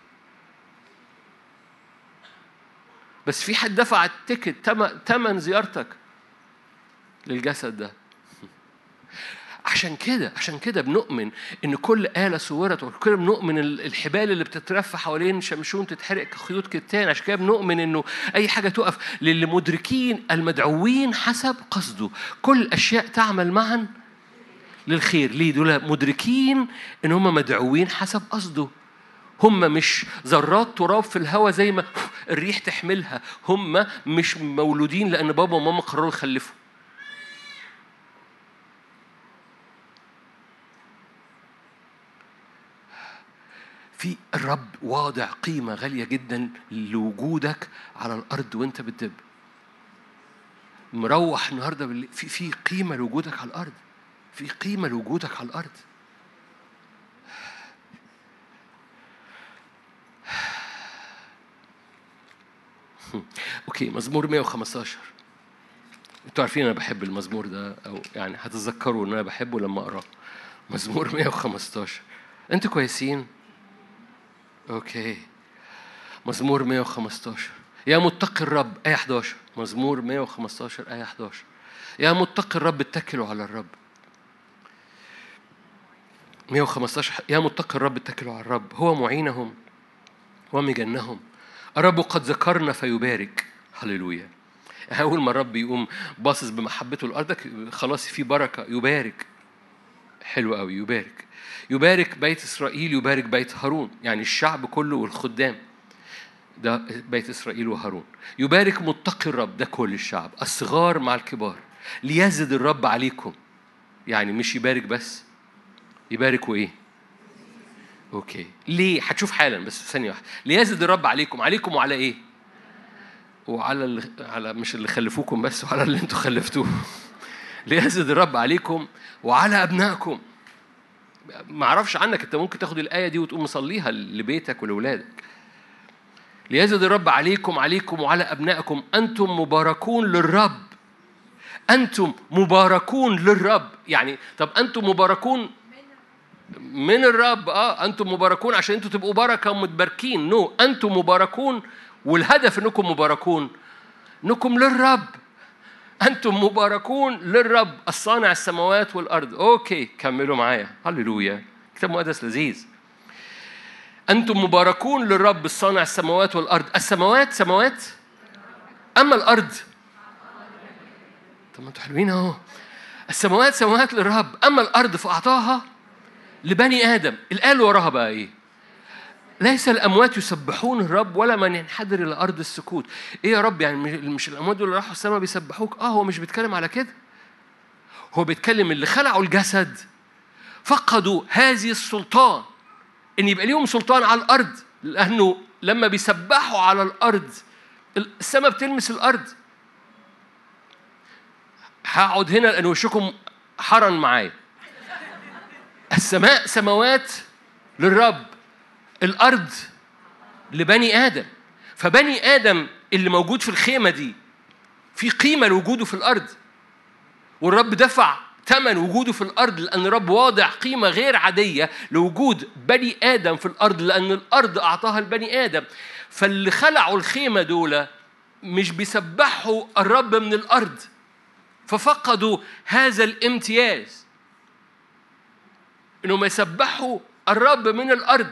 Speaker 1: بس في حد دفع التيكت تمن زيارتك للجسد ده. عشان كده عشان كده بنؤمن إن كل آلة صورت وكل بنؤمن الحبال اللي بتترفع حوالين شمشون تتحرق كخيوط كتان. عشان كده بنؤمن إنه أي حاجة تقف للي مدركين المدعوين حسب قصده. كل الاشياء تعمل معا للخير. ليه؟ دول مدركين إن هم مدعوين حسب قصده. هم مش ذرات تراب في الهواء زي ما الريح تحملها. هم مش مولودين لأن بابا وماما قرروا يخلفوا. في الرب واضع قيمة غالية جدا لوجودك على الأرض وأنت بتدب. مروح النهاردة في في قيمة لوجودك على الأرض. في قيمة لوجودك على الأرض. okay مزمور 115 أنتوا عارفين أنا بحب المزمور ده أو يعني هتتذكروا إن أنا بحبه لما اقراه مزمور 115 أنتوا كويسين؟ okay. مزمور 115 يا متقي الرب آية 11 مزمور 115 آية 11 يا متقي الرب اتكلوا على الرب. 115 يا متقي الرب اتكلوا على الرب. هو معينهم ومجنهم الرب قد ذكرنا فيبارك. هللويا. أول ما الرب يقوم باصص بمحبته لأرضك خلاص في بركة. يبارك. حلو قوي يبارك. يبارك بيت إسرائيل يبارك بيت هارون. يعني الشعب كله والخدام. ده بيت إسرائيل وهارون. يبارك متقي الرب. ده كل الشعب. الصغار مع الكبار. ليزد الرب عليكم. يعني مش يبارك بس. يبارك وإيه okay. ليه؟ هتشوف حالا بس ثانية واحدة. ليزد الرب عليكم. عليكم وعلى إيه؟ وعلى اللي على مش اللي خلفوكم بس وعلى اللي أنتوا خلفتوه. ليزد الرب عليكم وعلى أبنائكم. ما أعرفش عنك أنت ممكن تاخد الآية دي وتقوم مصليها لبيتك ولولادك ليزد الرب عليكم عليكم وعلى أبنائكم. أنتم مباركون للرب. أنتم مباركون للرب. يعني طب أنتم مباركون من الرب آه أنتم مباركون عشان أنتم تبقوا بركة ومتباركين. no. أنتم مباركون والهدف إنكم مباركون. إنكم للرب. أنتم مباركون للرب الصانع السماوات والأرض. أوكي كملوا معايا. هللويا. كتاب مقدس لذيذ. أنتم مباركون للرب الصانع السماوات والأرض. السماوات سماوات؟ أما الأرض؟ طب ما أنتوا حلوين أهو. السماوات سماوات للرب. أما الأرض فأعطاها لبني آدم. الآية وراها بقى إيه؟ ليس الأموات يسبحون الرب ولا من ينحدر إلى أرض السكوت. إيه يا رب يعني مش الأموات اللي راحوا السماء بيسبحوك؟ آه هو مش بيتكلم على كده. هو بيتكلم اللي خلعوا الجسد. فقدوا هذه السلطان. إن يبقى ليهم سلطان على الأرض لأنه لما بيسبحوا على الأرض السماء بتلمس الأرض. هقعد هنا لأن وشكم حرن معايا. السماء سماوات للرب الأرض لبني آدم. فبني آدم اللي موجود في الخيمة دي في قيمة لوجوده في الأرض. والرب دفع ثمن وجوده في الأرض لأن الرب واضع قيمة غير عادية لوجود بني آدم في الأرض لأن الأرض أعطاها لبني آدم. فاللي خلعوا الخيمة دول مش بيسبحوا الرب من الأرض ففقدوا هذا الامتياز. انهم يسبحوا الرب من الأرض.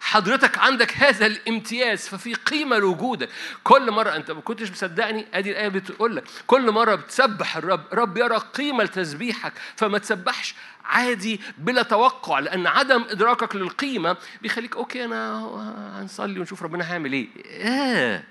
Speaker 1: حضرتك عندك هذا الامتياز ففي قيمة لوجودك. كل مرة أنت ما كنتش مصدقني؟ أدي الآية بتقول لك كل مرة بتسبح الرب رب يرى قيمة لتسبيحك فما تسبحش عادي بلا توقع لأن عدم إدراكك للقيمة بيخليك أوكي أنا هنصلي ونشوف ربنا هيعمل إيه. آه.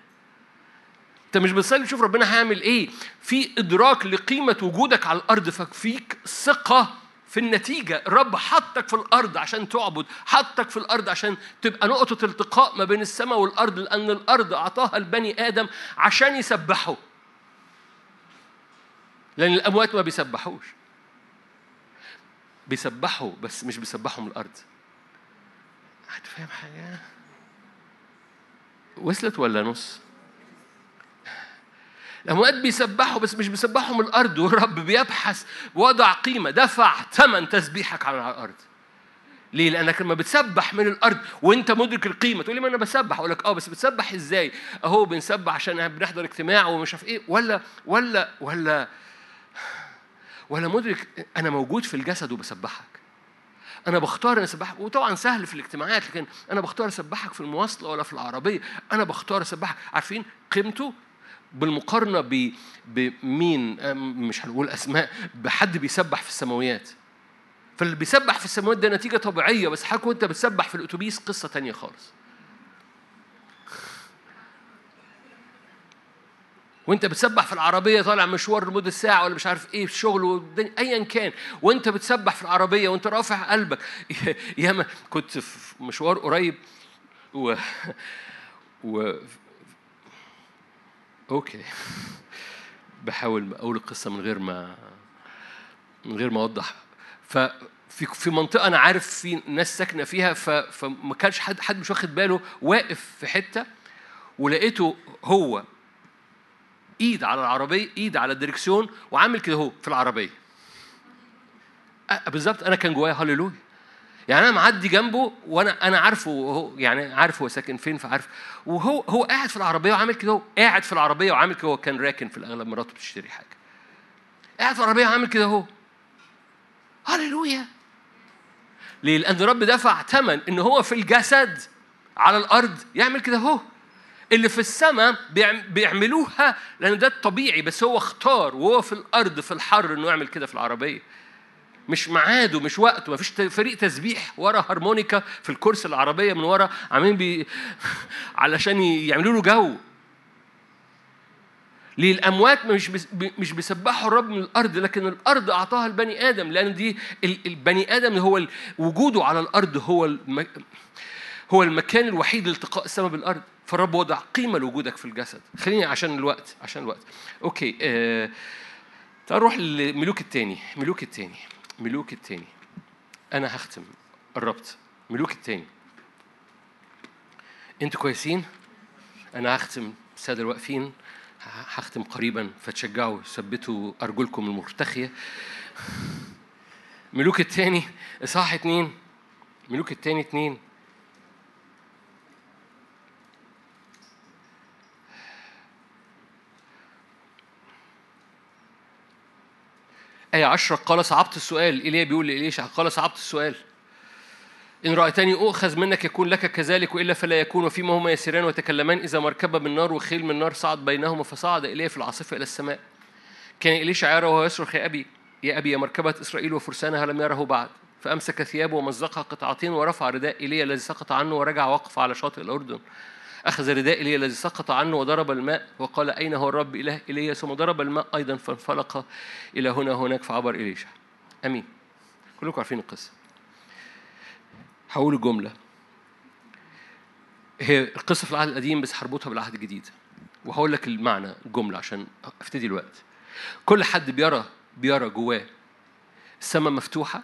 Speaker 1: أنت مش بتصلي تشوف ربنا هيعمل إيه؟ في إدراك لقيمة وجودك على الأرض ففيك ثقة في النتيجة الرب حطك في الأرض عشان تعبد حطك في الأرض عشان تبقى نقطة التقاء ما بين السماء والأرض لأن الأرض أعطاها البني آدم عشان يسبحوا لأن الأموات ما بيسبحوش. بيسبحوا بس مش بيسبحوا من الأرض. هتفهم حاجة؟ وصلت ولا نص؟ الأموات بيسبحوا بس مش بيسبحوا من الأرض والرب بيبحث وضع قيمة دفع ثمن تسبيحك على الأرض. ليه؟ لأنك لما بتسبح من الأرض وأنت مدرك القيمة تقول لي ما أنا بسبح أقول لك أه بس بتسبح إزاي؟ أهو بنسبح عشان بنحضر اجتماع ومش عارف إيه. ولا ولا ولا ولا مدرك أنا موجود في الجسد وبسبحك. أنا بختار أن أسبحك. وطبعا سهل في الاجتماعات لكن أنا بختار أسبحك في المواصلة ولا في العربية. أنا بختار أسبحك. عارفين؟ قيمته بالمقارنة بمين مش هنقول أسماء بحد بيسبح في السماويات. فاللي بيسبح في السماوات ده نتيجة طبيعية بس حضرتك وأنت بتسبح في الأتوبيس قصة تانية خالص. وأنت بتسبح في العربية طالع مشوار لمدة ساعة ولا مش عارف إيه في شغل ايا كان. وأنت بتسبح في العربية وأنت رافع قلبك. ياما كنت في مشوار قريب و و أوكي. بحاول أقول القصة من غير ما من غير ما أوضح. ففي في منطقة أنا عارف في ناس ساكنة فيها فما كانش حد حد مش واخد باله واقف في حتة ولقيته هو إيد على العربية إيد على الدركسيون وعامل كده هو في العربية. بالظبط أنا كان جوايا هللويا. يعني أنا معدي جنبه وأنا أنا عارفه هو يعني عارف هو ساكن فين فعارف. وهو هو قاعد في العربية وعامل كده قاعد في العربية وعامل كده هو كان راكن في الأغلب مراته بتشتري حاجة. قاعد في العربية وعامل كده هو. هللويا. ليه؟ لأن الرب دفع ثمن إن هو في الجسد على الأرض يعمل كده هو. اللي في السماء بيعملوها لأن ده الطبيعي بس هو اختار وهو في الأرض في الحر إنه يعمل كده في العربية. مش ميعاده مش وقته مفيش فريق تسبيح ورا هارمونيكا في الكرسي العربية من ورا عاملين بي علشان يعملوا له جو. ليه؟ الأموات مش مش بيسبحوا الرب من الأرض لكن الأرض أعطاها البني آدم لأن دي البني آدم هو وجوده على الأرض هو هو المكان الوحيد لالتقاء السماء بالارض فالرب وضع قيمة لوجودك في الجسد. خليني عشان الوقت عشان الوقت. أوكي آه تعال نروح للملوك الثاني ملوك الثاني ملوك التاني. أنا هختم. قربت ملوك التاني. أنتوا كويسين؟ أنا هختم. السادة الواقفين. هختم قريبا. فتشجعوا. ثبتوا أرجلكم المرتخية. ملوك التاني. إصحاح اتنين. ملوك التاني اتنين. آية عشرة قال صعبت السؤال. إيليا بيقول لإليشع قال صعبت السؤال. إن رأيتني أؤخذ منك يكون لك كذلك وإلا فلا يكون وفيما هما يسيران ويتكلمان. إذا مركبة من نار وخيل من نار صعد بينهما فصعد إليه في العاصفة إلى السماء. كان إليشع يرى وهو يصرخ يا أبي يا أبي يا مركبة إسرائيل وفرسانها لم يره بعد. فأمسك ثيابه ومزقها قطعتين ورفع رداء إيليا الذي سقط عنه ورجع وقف على شاطئ الأردن. أخذ رداء إيليا الذي سقط عنه وضرب الماء وقال أين هو الرب إله إيليا ثم ضرب الماء أيضا فانفلق إلى هنا هناك فعبر إليشع أمين. كلكم عارفين القصة. هقول الجملة. هي القصة في العهد القديم بس هربطها بالعهد الجديد. وهقول لك المعنى الجملة عشان افتدي الوقت كل حد بيرى بيرى جواه السماء مفتوحة.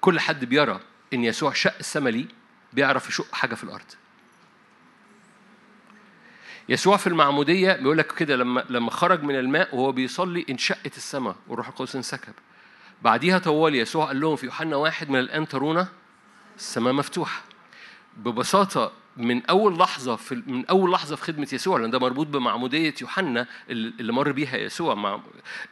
Speaker 1: كل حد بيرى إن يسوع شق السماء ليه بيعرف يشق حاجة في الأرض. يسوع في المعمودية بيقول لك كده لما لما خرج من الماء وهو بيصلي انشقت السماء والروح القدس انسكب. بعديها طوال يسوع قال لهم في يوحنا واحد من الآن ترون السماء مفتوحة. ببساطة من أول لحظة في من أول لحظة في خدمة يسوع لأن ده مربوط بمعمودية يوحنا اللي مر بيها يسوع مع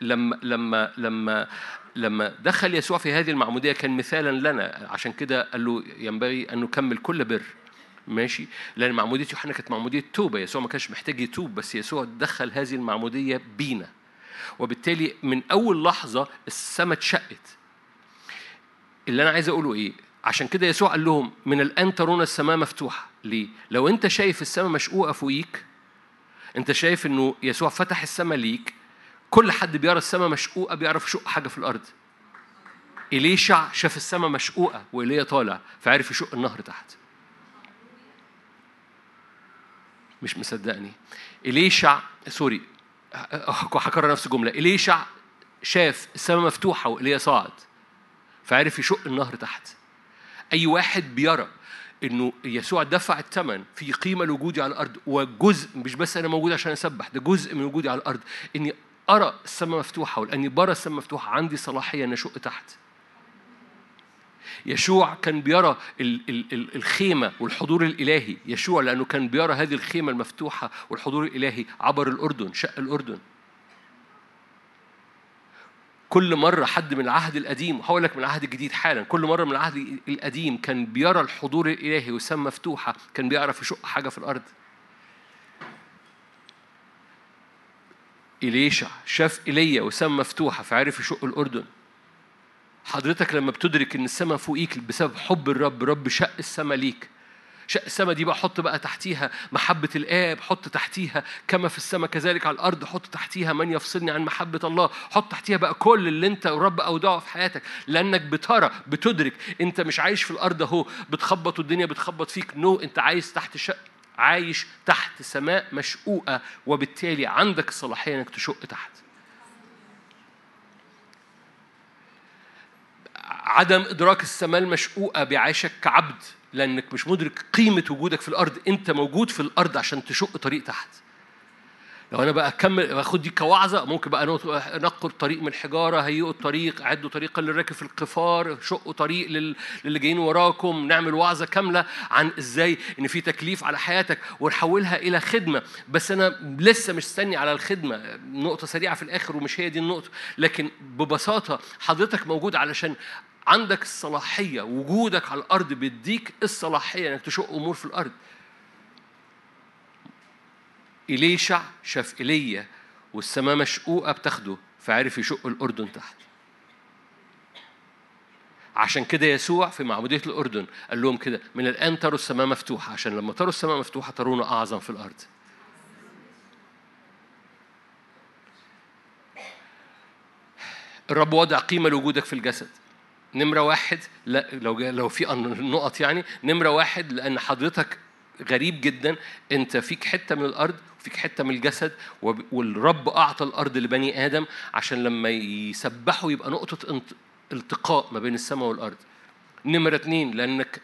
Speaker 1: لما لما لما لما دخل يسوع في هذه المعمودية كان مثالا لنا عشان كده قال له ينبغي أن نكمل كل بر ماشي. لأن معمودية يوحنا كانت معمودية توبة. يسوع ما كانش محتاج يتوب بس يسوع دخل هذه المعمودية بينا. وبالتالي من أول لحظة السماء اتشقت. اللي أنا عايز أقوله إيه؟ عشان كده يسوع قال لهم من الآن ترون السماء مفتوحة. ليه؟ لو أنت شايف السماء مشقوقة فوقيك أنت شايف إنه يسوع فتح السماء ليك كل حد بيرى السماء مشقوقة بيعرف يشق حاجة في الأرض. إليشع شاف السماء مشقوقة وإيليا طالع فعرف يشق النهر تحت. مش مصدقني. إليشع سوري هكرر نفس الجملة. إليشع شاف السماء مفتوحة وإيليا صاعد فعرف يشق النهر تحت. أي واحد بيرى إنه يسوع دفع الثمن في قيمة لوجودي على الأرض وجزء مش بس أنا موجود عشان أسبح ده جزء من وجودي على الأرض. إني أرى السماء مفتوحة ولاني برى السماء مفتوحة عندي صلاحية ان أشق تحت. يشوع كان بيرى الخيمة والحضور الإلهي. يشوع لأنه كان بيرى هذه الخيمة المفتوحة والحضور الإلهي. عبر الأردن شق الأردن. كل مرة حد من العهد القديم وهقول لك من العهد الجديد حالا كل مرة من العهد القديم كان بيرى الحضور الإلهي والسماء مفتوحة كان بيعرف يشق حاجة في الأرض. إليشع شاف إيليا وسام مفتوحة فعرف يشق الأردن. حضرتك لما بتدرك إن السماء فوقيك بسبب حب الرب رب شق السماء ليك. شق السماء دي بقى حط بقى تحتيها محبة الآب حط تحتيها كما في السماء كذلك على الأرض حط تحتيها من يفصلني عن محبة الله. حط تحتيها بقى كل اللي أنت الرب أودعه في حياتك. لأنك بترى بتدرك أنت مش عايش في الأرض أهو بتخبط والدنيا بتخبط فيك. نو. أنت عايز تحت شق عايش تحت سماء مشقوقة وبالتالي عندك الصلاحية إنك تشق تحت. عدم إدراك السماء المشقوقة بيعيشك كعبد لأنك مش مدرك قيمة وجودك في الأرض أنت موجود في الأرض عشان تشق طريق تحت. لو أنا بقى أكمل باخد دي كوعظة ممكن بقى نقل طريق من الحجاره هيئوا الطريق اعدوا طريقا للراكب في القفار شقوا طريق لل... للي جايين وراكم نعمل وعظة كاملة عن إزاي إن في تكليف على حياتك ونحولها إلى خدمة. بس أنا لسه مش مستني على الخدمة نقطة سريعة في الآخر ومش هي دي النقطة. لكن ببساطة حضرتك موجود علشان عندك الصلاحية وجودك على الأرض بيديك الصلاحية إنك تشق أمور في الأرض. إليشع شاف إيليا والسماء مشقوقة بتاخده فعرف يشق الأردن تحت. عشان كده يسوع في معمودية الأردن قال لهم كده من الآن تروا السماء مفتوحة عشان لما تروا السماء مفتوحة ترون أعظم في الأرض. الرب وضع قيمة لوجودك في الجسد. نمرة واحد لا لو لو في نقط يعني نمرة واحد لأن حضرتك غريب جدا أنت فيك حتة من الأرض فيك حتة من الجسد والرب أعطى الأرض لبني آدم عشان لما يسبحوا يبقى نقطة التقاء ما بين السماء والأرض نمرة اتنين لأنك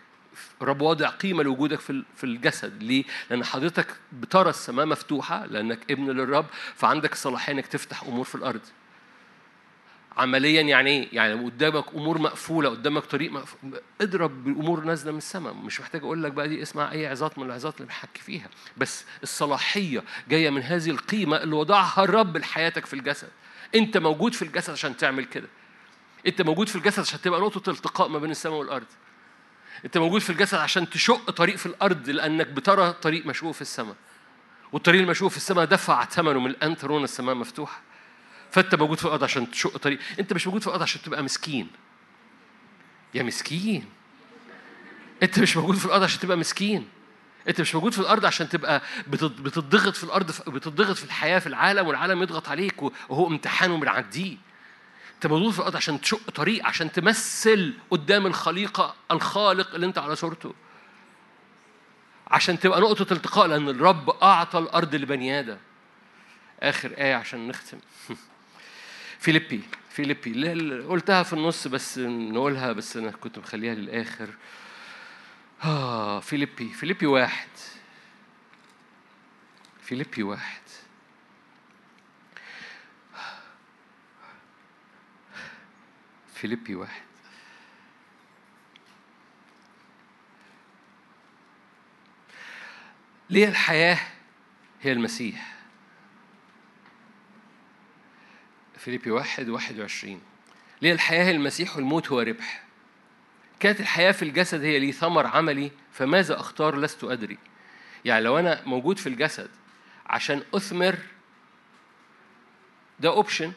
Speaker 1: رب واضع قيمة لوجودك في في الجسد، ليه؟ لأن حضرتك بترى السماء مفتوحة لأنك ابن للرب فعندك الصلاحية إنك تفتح أمور في الأرض. عمليا يعني إيه؟ يعني قدامك أمور مقفولة قدامك طريق مقفول اضرب بامور نازلة من السماء. مش محتاج أقول لك بقى دي اسمع أي عظات من العظات اللي بنحكي فيها. بس الصلاحية جاية من هذه القيمة اللي وضعها الرب لحياتك في الجسد. أنت موجود في الجسد عشان تعمل كده. أنت موجود في الجسد عشان تبقى نقطة التقاء ما بين السماء والأرض. أنت موجود في الجسد عشان تشق طريق في الأرض لأنك بترى طريق مشقوق في السماء. والطريق المشقوق في السماء دفع ثمنه من الان ترون السماء مفتوحة. فانت موجود في الأرض عشان تشق طريق. انت مش موجود في الأرض عشان تبقى مسكين. يا مسكين. انت مش موجود في الأرض عشان تبقى مسكين. انت مش موجود في الأرض عشان تبقى بتضغط في الأرض بتضغط في الحياة في العالم والعالم يضغط عليك وهو امتحان وبنعديه انت موجود في الأرض عشان تشق طريق عشان تمثل قدام الخليقة الخالق اللي انت على صورته. عشان تبقى نقطة التقاء لأن الرب أعطى الأرض لبني آدم. آخر آية عشان نختم. فيليبي فيليبي. قلتها في النص بس نقولها بس أنا كنت مخليها للآخر. آه فيليبي فيليبي واحد. فيليبي واحد. فيليبي واحد. ليه الحياة هي المسيح؟ فيليبي واحد واحد وعشرين. ليه الحياة المسيح والموت هو ربح؟ كانت الحياة في الجسد هي لي ثمر عملي فماذا أختار لست أدري. يعني لو أنا موجود في الجسد عشان أثمر ده أوبشن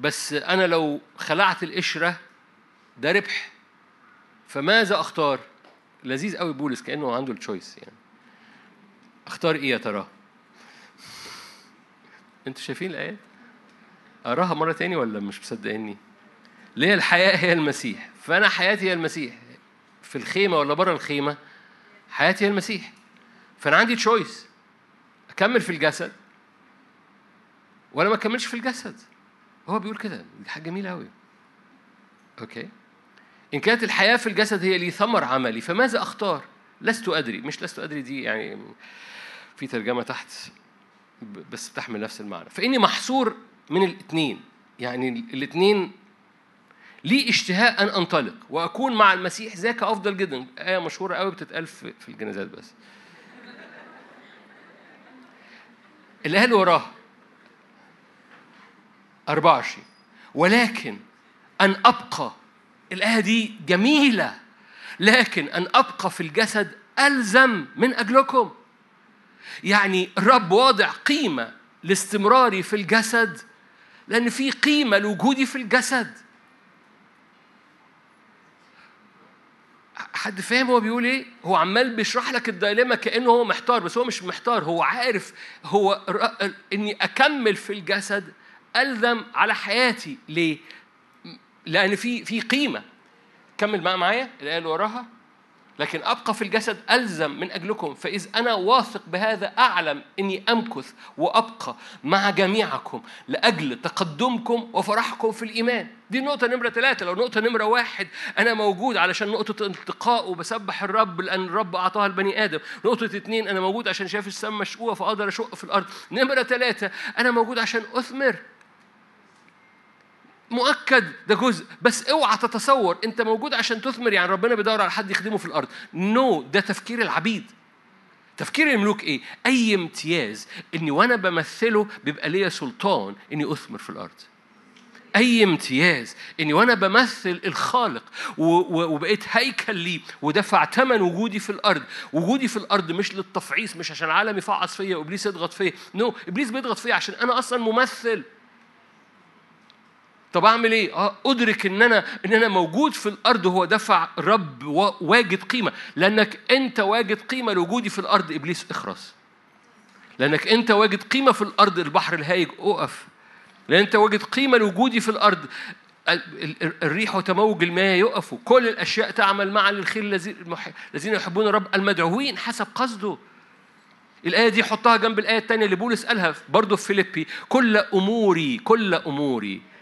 Speaker 1: بس أنا لو خلعت القشرة ده ربح. فماذا أختار؟ لذيذ قوي بولس كأنه عنده التشويس يعني. أختار إيه يا ترى أنتوا شايفين الايه أقراها مرة تاني ولا مش مصدقيني؟ ليه الحياة هي المسيح؟ فأنا حياتي هي المسيح. في الخيمة ولا بره الخيمة؟ حياتي هي المسيح. فأنا عندي choice أكمل في الجسد ولا ما أكملش في الجسد؟ هو بيقول كده. دي حاجة جميلة قوي أوكي؟ إن كانت الحياة في الجسد هي لي ثمر عملي فماذا أختار؟ لست أدري. مش لست أدري دي يعني في ترجمة تحت بس بتحمل نفس المعنى. فإني محصور من الاثنين. يعني الاثنين لي اشتهاء أن أنطلق. وأكون مع المسيح ذاك أفضل جدا. آية مشهورة قوي بتتقال في الجنازات بس. اللي وراها. 24 ولكن أن أبقى. الآية دي جميلة. لكن أن أبقى في الجسد ألزم من أجلكم. يعني الرب واضع قيمة لاستمراري في الجسد لأن في قيمة لوجودي في الجسد. حد فاهم هو بيقول إيه؟ هو عمال بيشرح لك الدايلما كأنه هو محتار بس هو مش محتار هو عارف هو إني أكمل في الجسد ألزم على حياتي. ليه؟ لأن في في قيمة. كمل بقى معايا. الايه اللي وراها. لكن أبقى في الجسد ألزم من أجلكم فإذ أنا واثق بهذا أعلم أني أمكث وأبقى مع جميعكم لأجل تقدمكم وفرحكم في الإيمان. دي النقطة نمرة ثلاثة لو نقطة نمرة واحد أنا موجود علشان نقطة التقاء وبسبح الرب لأن الرب أعطاها لبني آدم. نقطة اثنين أنا موجود عشان شايف السماء مشقوقة فأقدر أشق في الأرض. نمرة ثلاثة أنا موجود عشان أثمر. مؤكد ده جزء. بس اوعى تتصور انت موجود عشان تثمر يعني ربنا بيدور على حد يخدمه في الأرض. no, ده تفكير العبيد. تفكير الملوك إيه؟ أي امتياز إني وأنا بمثله بيبقى ليا سلطان إني أثمر في الأرض. أي امتياز إني وأنا بمثل الخالق وبقيت هيكل ليه ودفع ثمن وجودي في الأرض. وجودي في الأرض مش للتفعيص مش عشان العالم يفعص فيا وإبليس يضغط فيا. no. إبليس بيضغط فيا عشان أنا أصلا ممثل. طب أعمل إيه؟ آه أدرك إن أنا إن أنا موجود في الأرض هو دفع رب واجد قيمة. لأنك أنت واجد قيمة لوجودي في الأرض إبليس إخرس. لأنك أنت واجد قيمة في الأرض البحر الهايج اقف لأن أنت واجد قيمة لوجودي في الأرض. الريح وتموج الماء يقفوا كل الأشياء تعمل معا للخير الذين يحبون الرب المدعوين حسب قصده. الآية دي حطها جنب الآية الثانية اللي بولس قالها برضه في فيليبي. كل أموري كل أموري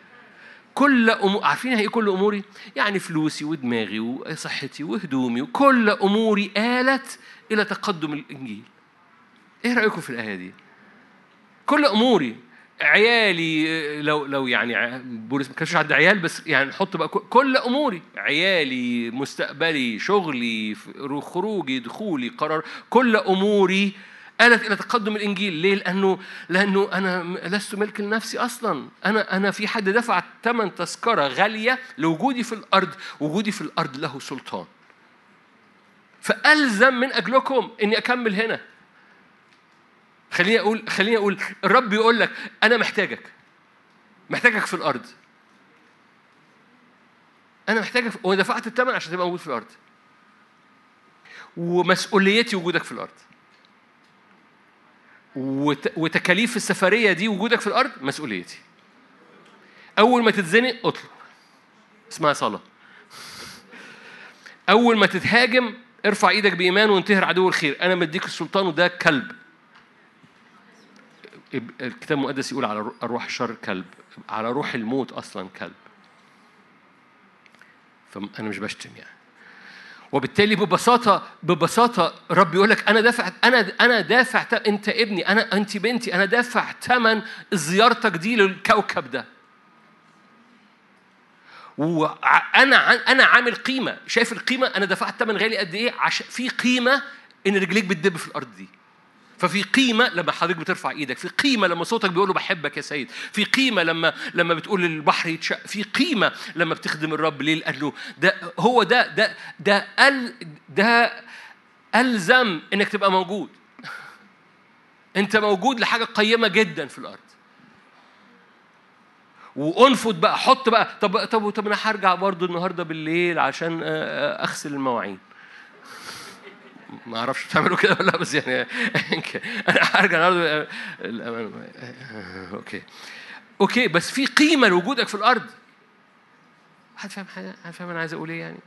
Speaker 1: كل أمور عارفين هي كل أموري؟ يعني فلوسي ودماغي وصحتي وهدومي وكل أموري آلت إلى تقدم الإنجيل. إيه رأيكم في الآية دي؟ كل أموري عيالي لو لو يعني بولس ما كانش عندي عيال بس يعني نحط بقى كل أموري عيالي مستقبلي شغلي خروجي دخولي قرار كل أموري آلت إلى تقدم الإنجيل. ليه؟ لأنه لأنه أنا لست ملك لنفسي أصلا. أنا أنا في حد دفع ثمن تذكرة غالية لوجودي في الأرض وجودي في الأرض له سلطان. فألزم من أجلكم إني أكمل هنا. خليني أقول خليني أقول الرب يقول لك أنا محتاجك. محتاجك في الأرض. أنا محتاجك ودفعت الثمن عشان تبقى موجود في الأرض. ومسؤوليتي وجودك في الأرض. وتكاليف السفرية دي وجودك في الأرض مسؤوليتي. أول ما تتزنق اطلب. اسمها صلاة. أول ما تتهاجم ارفع إيدك بإيمان وانتهر عدو الخير. أنا مديك السلطان وده كلب. الكتاب المقدس يقول على أرواح الشر كلب. على روح الموت أصلا كلب. فأنا مش بشتم يعني. وبالتالي ببساطة ببساطة رب يقول لك أنا دافع أنا أنا دافع أنت ابني أنا أنت بنتي أنا دافع ثمن زيارتك دي للكوكب ده. وأنا أنا عامل قيمة، شايف القيمة أنا دفعت ثمن غالي قد إيه؟ عشان في قيمة إن رجليك بتدب في الأرض دي. ففي قيمة لما حضرتك بترفع إيدك، في قيمة لما صوتك بيقول له بحبك يا سيد، في قيمة لما لما بتقول للبحر يتشق، في قيمة لما بتخدم الرب ليه؟ لأنه ده هو ده ده ده أل ده ألزم إنك تبقى موجود. أنت موجود لحاجة قيمة جدا في الأرض. وأنفض بقى حط بقى طب طب طب أنا هرجع برضو النهارده بالليل عشان أغسل المواعين ما أعرفش بتعملوا كده ولا بس يعني أنا هرجع النهارده أوكي. okay بس في قيمة لوجودك في الأرض. حد فاهم حاجة؟ حد فاهم أنا عايز أقول إيه يعني؟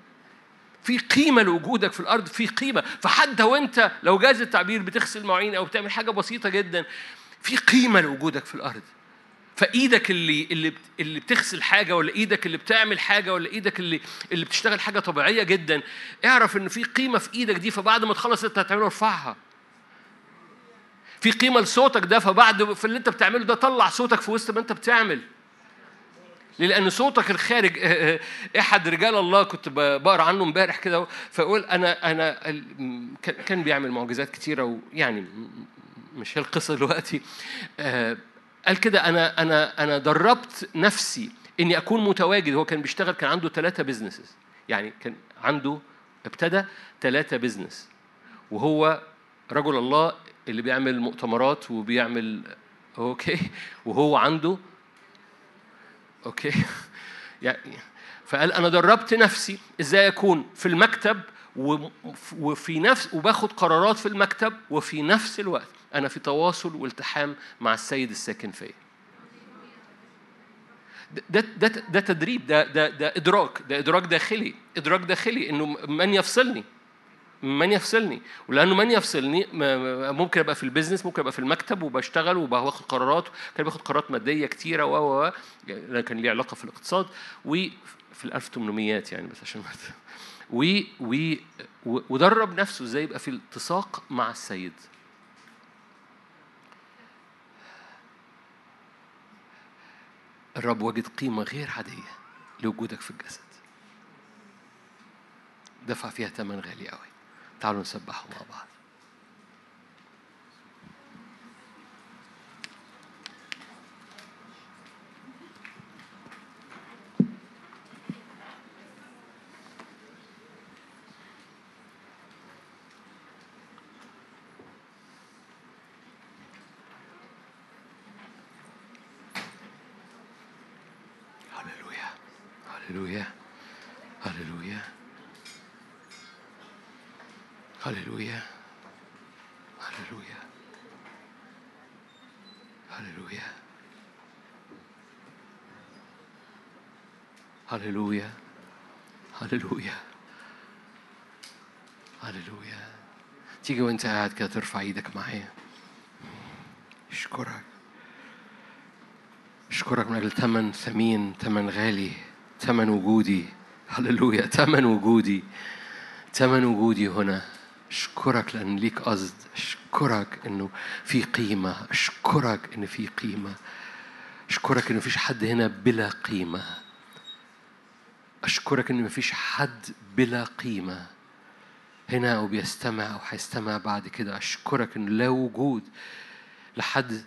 Speaker 1: في قيمة لوجودك في الأرض في قيمة. فحتى وأنت لو جاز التعبير بتغسل مواعين أو بتعمل حاجة بسيطة جدا في قيمة لوجودك في الأرض. فإيدك اللي اللي اللي بتغسل حاجة ولا إيدك اللي بتعمل حاجة ولا إيدك اللي اللي بتشتغل حاجة طبيعية جدا اعرف إن في قيمة في إيدك دي فبعد ما تخلص انت هتعمله ارفعها في قيمة لصوتك ده فبعد في اللي انت بتعمله ده طلع صوتك في وسط ما انت بتعمل. لأن صوتك الخارج أحد رجال الله كنت بقرأ عنه امبارح كده فيقول أنا أنا كان بيعمل معجزات كتيرة ويعني مش هي القصة دلوقتي. قال كده أنا أنا أنا دربت نفسي إني أكون متواجد. هو كان بيشتغل كان عنده ثلاثة بزنسز يعني كان عنده ابتدى ثلاثة business وهو رجل الله اللي بيعمل مؤتمرات وبيعمل okay? وهو عنده okay? يعني فقال أنا دربت نفسي إزاي أكون في المكتب وفي نفس وباخد قرارات في المكتب وفي نفس الوقت أنا في تواصل والتحام مع السيد الساكن فيا. ده ده ده تدريب ده ده ده إدراك ده إدراك داخلي. إدراك داخلي إنه من يفصلني من يفصلني. ولأنه من يفصلني ممكن أبقى في البيزنس ممكن أبقى في المكتب وبشتغل وباخد قرارات كان باخد قرارات مادية كتيرة و و كان ليه علاقة في الاقتصاد. وفي ال 1800 يعني بس عشان و و ودرب نفسه إزاي يبقى في التصاق مع السيد. الرب وجد قيمة غير عادية لوجودك في الجسد. دفع فيها ثمن غالي قوي. تعالوا نسبحه مع بعض. هللويا هللويا هللويا هللويا هللويا هللويا هللويا هللويا تيجي وانت قاعد كده ترفع إيدك معايا اشكرك اشكرك من أجل ثمن ثمين ثمن غالي ثمن وجودي. هللويا. ثمن وجودي. ثمن وجودي هنا. أشكرك لأن ليك قصد. أشكرك إنه في قيمة. أشكرك إن في قيمة. أشكرك إن مفيش حد هنا بلا قيمة. أشكرك إن مفيش حد بلا قيمة. هنا أو بيستمع أو هيستمع بعد كده. أشكرك إن لا وجود لحد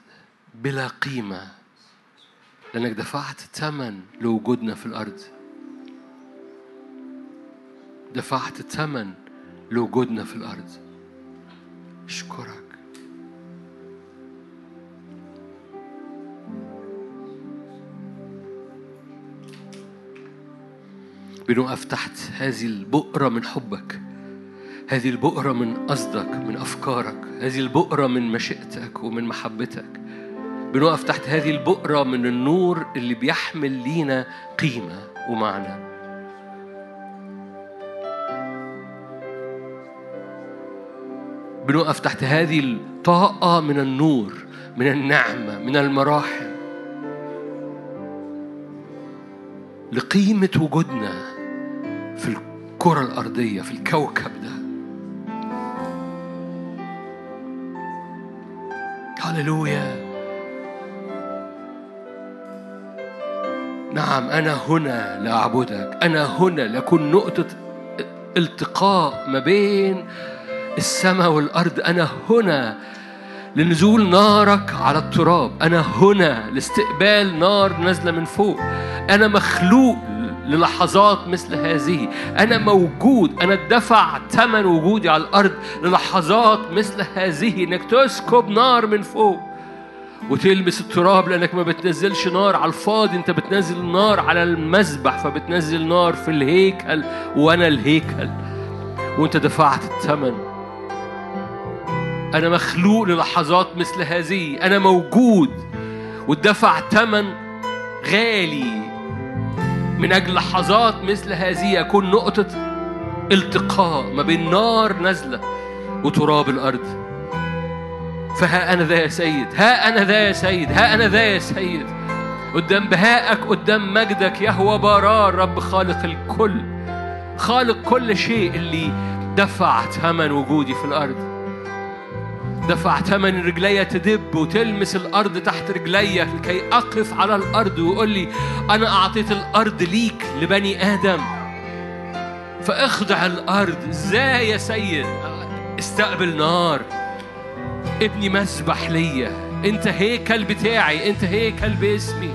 Speaker 1: بلا قيمة. لأنك دفعت ثمن لوجودنا في الأرض. دفعت ثمن لوجودنا في الأرض. أشكرك. بنقف تحت هذه البؤرة من حبك هذه البؤرة من قصدك من أفكارك هذه البؤرة من مشيئتك ومن محبتك بنقف تحت هذه البؤرة من النور اللي بيحمل لينا قيمة ومعنى. بنقف تحت هذه الطاقة من النور من النعمة من المراحم لقيمة وجودنا في الكرة الأرضية في الكوكب ده. هللويا. نعم أنا هنا لأعبدك. أنا هنا لأكون نقطة التقاء ما بين السماء والأرض. أنا هنا لنزول نارك على التراب. أنا هنا لاستقبال نار نازلة من فوق. أنا مخلوق للحظات مثل هذه. أنا موجود. أنا اتدفع ثمن وجودي على الأرض للحظات مثل هذه. إنك تسكب نار من فوق. وتلمس التراب لأنك ما بتنزلش نار على الفاضي أنت بتنزل نار على المذبح فبتنزل نار في الهيكل وأنا الهيكل. وأنت دفعت الثمن. أنا مخلوق للحظات مثل هذه. أنا موجود. واتدفع ثمن غالي. من أجل لحظات مثل هذه أكون نقطة التقاء ما بين نار نازلة وتراب الأرض. فها أنا ذا يا سيد ها أنا ذا يا سيد ها أنا ذا يا سيد. قدام بهائك قدام مجدك يهوى برار رب خالق الكل. خالق كل شيء اللي دفع ثمن وجودي في الأرض. دفع ثمن رجليا تدب وتلمس الأرض تحت رجليا لكي أقف على الأرض ويقول لي أنا أعطيت الأرض ليك لبني آدم. فاخضع الأرض إزاي يا سيد؟ استقبل نار. ابني مسبح ليا. انت هيكل بتاعي انت هيكل باسمي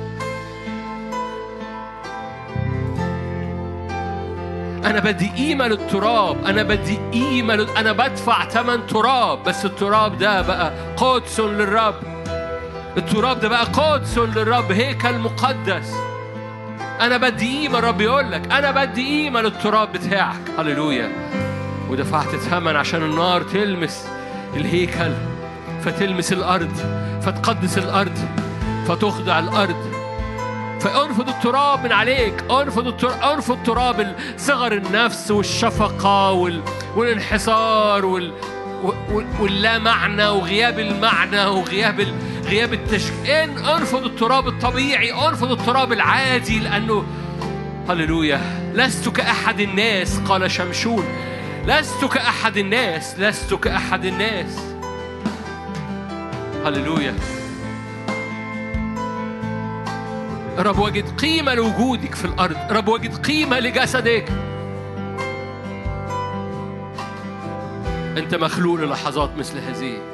Speaker 1: أنا بدي قيمة للتراب أنا بدي قيمة لل... أنا بدفع ثمن تراب بس التراب ده بقى قدس للرب. التراب ده بقى قدس للرب هيكل مقدس. أنا بدي قيمة الرب يقول لك أنا بدي قيمة للتراب بتاعك. هللويا. ودفعت ثمن عشان النار تلمس الهيكل فتلمس الأرض فتقدس الأرض فتخضع الأرض. فانفض التراب من عليك انفض التراب انفض تراب صغر النفس والشفقة وال... والانحصار وال... واللا معنى وغياب المعنى وغياب ال... غياب التشكيل انفض التراب الطبيعي انفض التراب العادي لأنه هللويا لست كأحد الناس قال شمشون. لست كأحد الناس لست كأحد الناس. هللويا. رب وجد قيمة لوجودك في الأرض. رب وجد قيمة لجسدك. أنت مخلوق للحظات مثل هذه.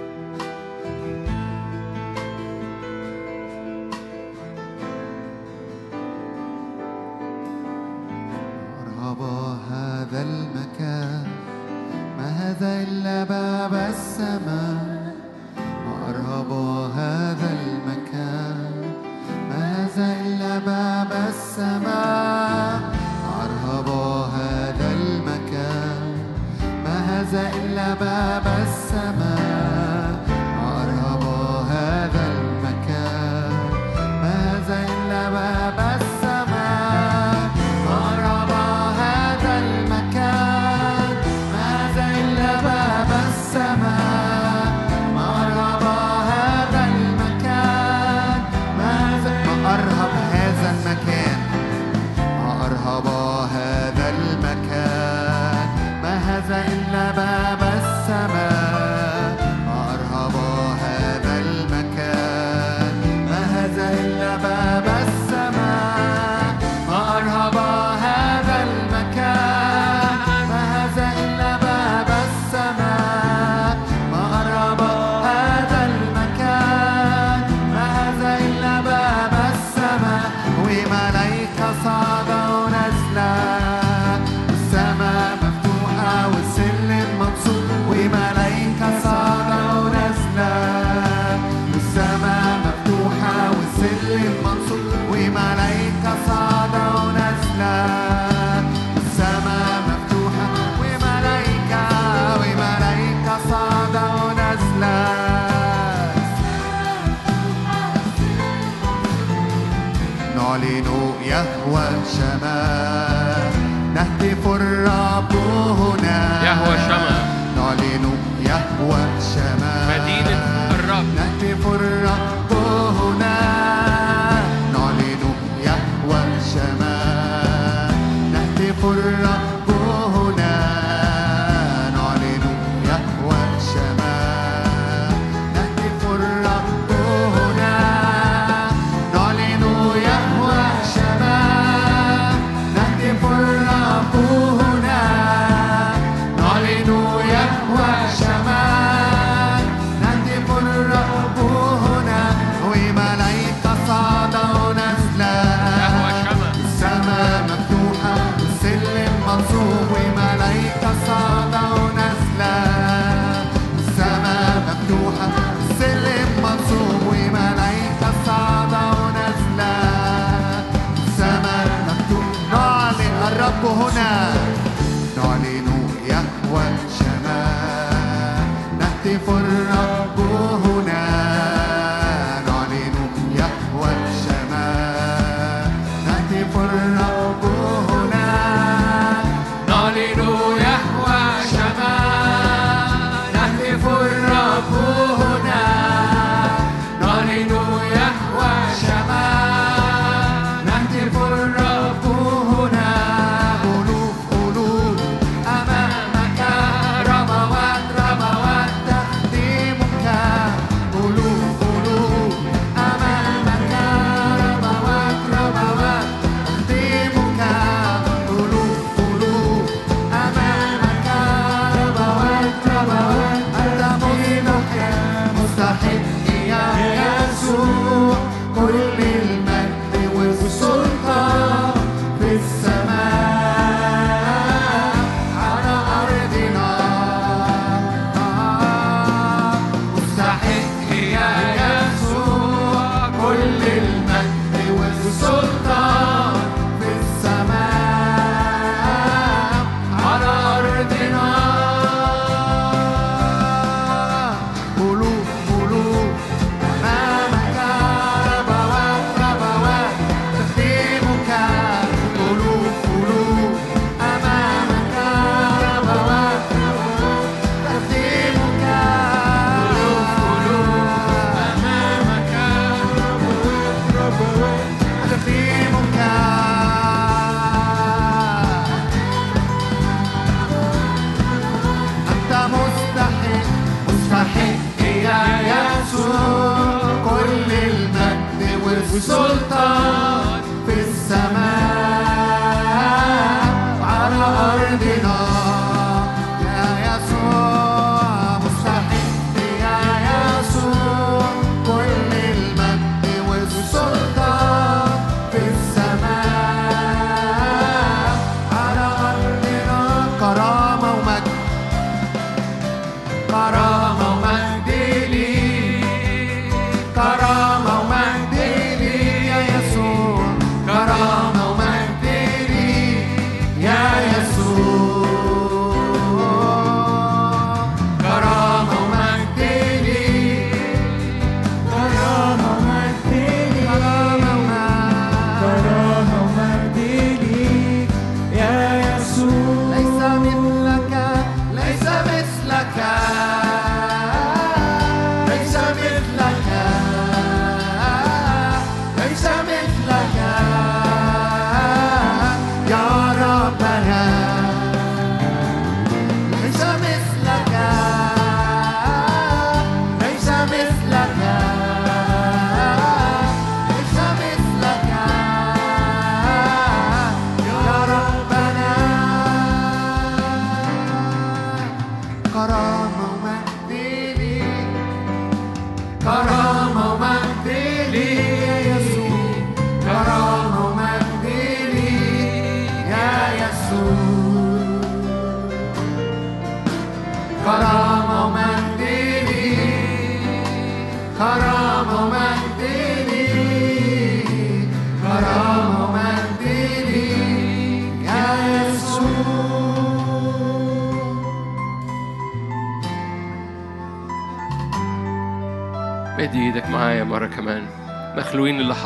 Speaker 1: soltar.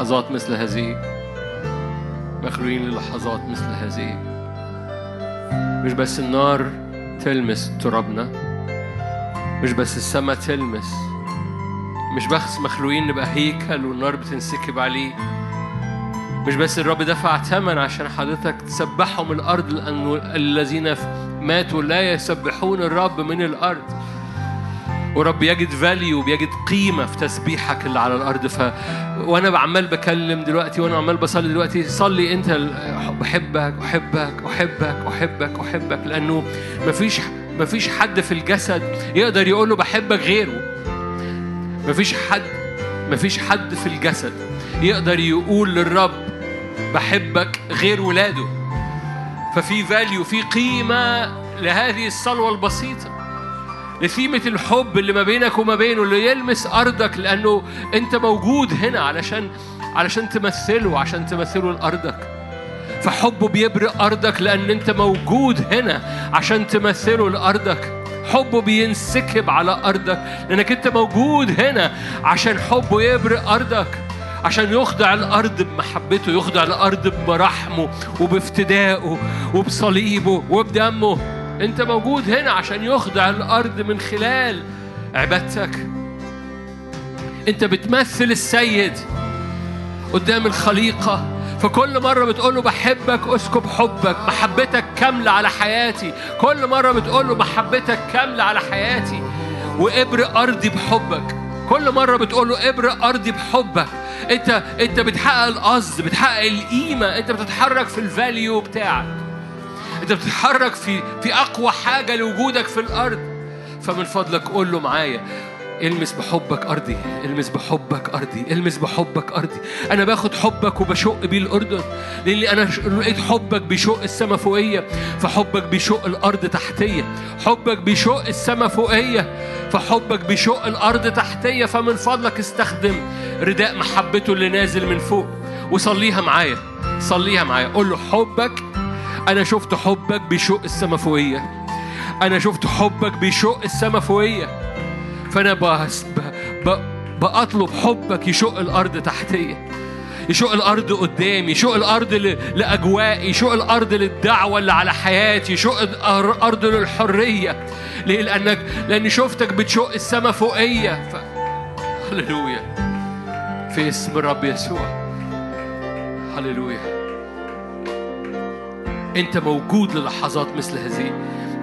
Speaker 1: للحظات مثل هذه. مخلوقين للحظات مثل هذه. مش بس النار تلمس ترابنا مش بس السماء تلمس مش بس مخلوقين نبقى هيكل والنار بتنسكب عليه. مش بس الرب دفع ثمن عشان حضرتك تسبحهم الأرض لأنه الذين ماتوا لا يسبحون الرب من الأرض. ورب يجد value بيجد قيمة في تسبيحك اللي على الأرض. ف وأنا عمال بكلم دلوقتي وأنا عمال بصلي دلوقتي صلي ال- بحبك أحبك أحبك أحبك أحبك لأنه مفيش مفيش حد في الجسد يقدر يقول له بحبك غيره. مفيش حد مفيش حد في الجسد يقدر يقول للرب بحبك غير ولاده. ففي value في قيمة لهذه الصلوة البسيطة. لثيمة الحب اللي ما بينك وما بينه اللي يلمس أرضك لأنه أنت موجود هنا علشان علشان تمثله عشان تمثله لأرضك. فحبه بيبرق أرضك لأن أنت موجود هنا عشان تمثله لأرضك. حبه بينسكب على أرضك لأنك أنت موجود هنا عشان حبه يبرق أرضك. عشان يخضع الأرض بمحبته يخضع الأرض بمراحمه وبافتدائه وبصليبه وبدمه. أنت موجود هنا عشان يخضع الأرض من خلال عبادتك. أنت بتمثل السيد قدام الخليقة. فكل مرة بتقول له بحبك اسكب حبك محبتك كاملة على حياتي. كل مرة بتقول له محبتك كاملة على حياتي. وابرق أرضي بحبك. كل مرة بتقول له ابرق أرضي بحبك. أنت أنت بتحقق القصد بتحقق القيمة. أنت بتتحرك في الفاليو بتاعك. أنت بتتحرك في في أقوى حاجة لوجودك في الأرض. فمن فضلك قول له معايا إلمس بحبك أرضي إلمس بحبك أرضي إلمس بحبك أرضي. أنا باخد حبك وبشق بيه الأردن لأني أنا لقيت حبك بيشق السما فوقية فحبك بيشق الأرض تحتية. حبك بيشق السما فوقية فحبك بيشق الأرض تحتية. فمن فضلك استخدم رداء محبته اللي نازل من فوق وصليها معايا صليها معايا. قول له حبك أنا شفت حبك بيشق السما فوقية أنا شفت حبك بيشق السما فوقية فأنا بس ب... ب... بأطلب حبك يشق الأرض تحتية. يشق الأرض قدامي يشق الأرض ل... لأجوائي يشق الأرض للدعوة اللي على حياتي يشق الأرض للحرية. ليه؟ لأنك لأني شفتك بتشق السما فوقية ف... هللويا. في اسم الرب يسوع. هللويا. انت موجود للحظات مثل هذه.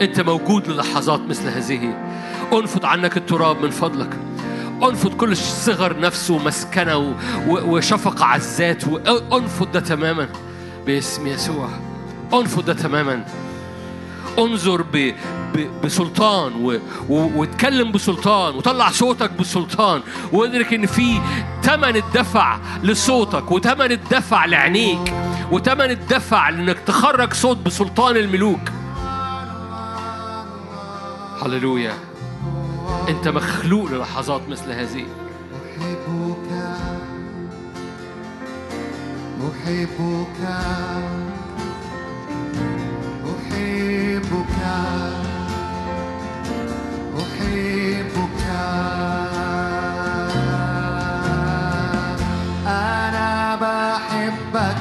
Speaker 1: انت موجود للحظات مثل هذه. انفض عنك التراب من فضلك. انفض كل صغر نفس ومسكنة و- و- وشفقه على الذات انفض ده تماما باسم يسوع. انفض ده تماما. انظر ب... ب... بسلطان و... و... واتكلم بسلطان. وطلع صوتك بسلطان. وادرك إن في ثمن الدفع لصوتك وثمن الدفع لعينيك. وثمن الدفع لأنك تخرج صوت بسلطان الملوك. هللويا. أنت مخلوق للحظات مثل هذه.
Speaker 2: أحبك. أحبك. أحبك. أحبك. أنا بحبك.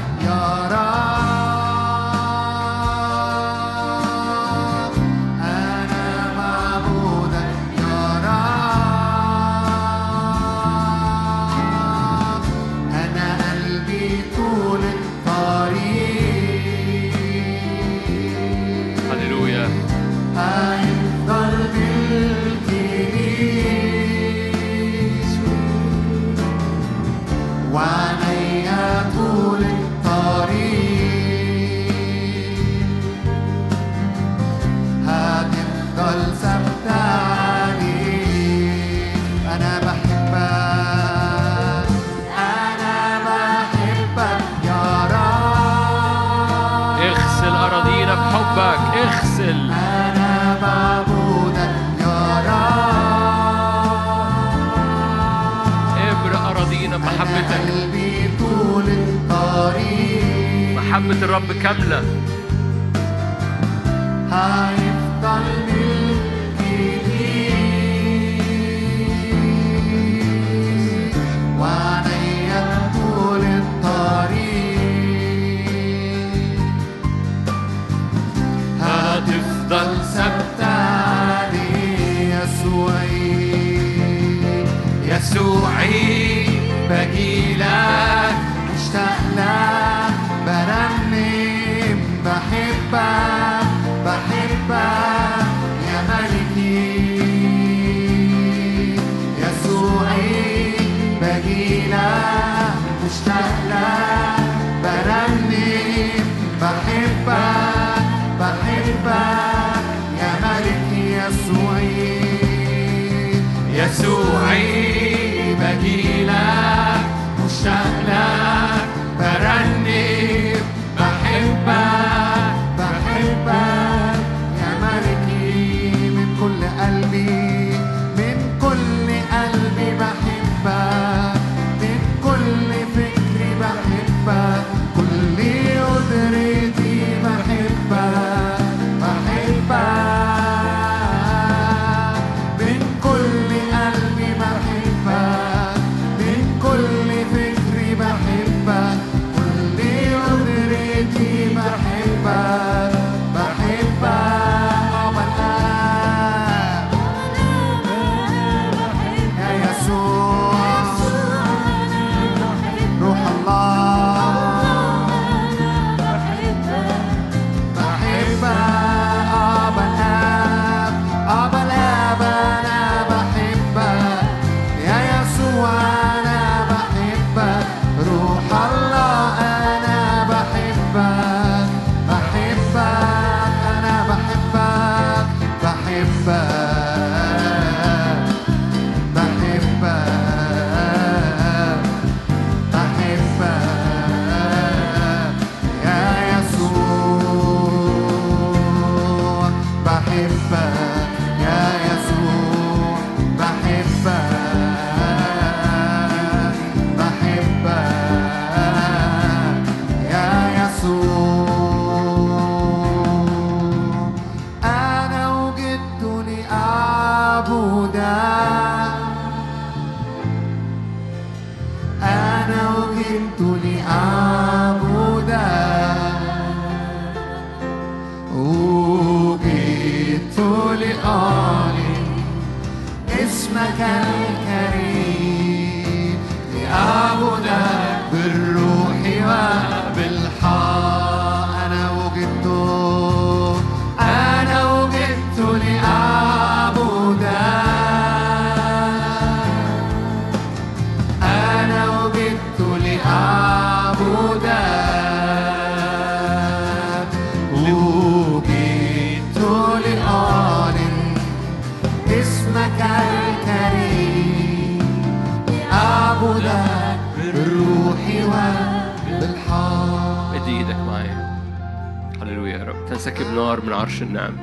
Speaker 1: نار من عرش النعم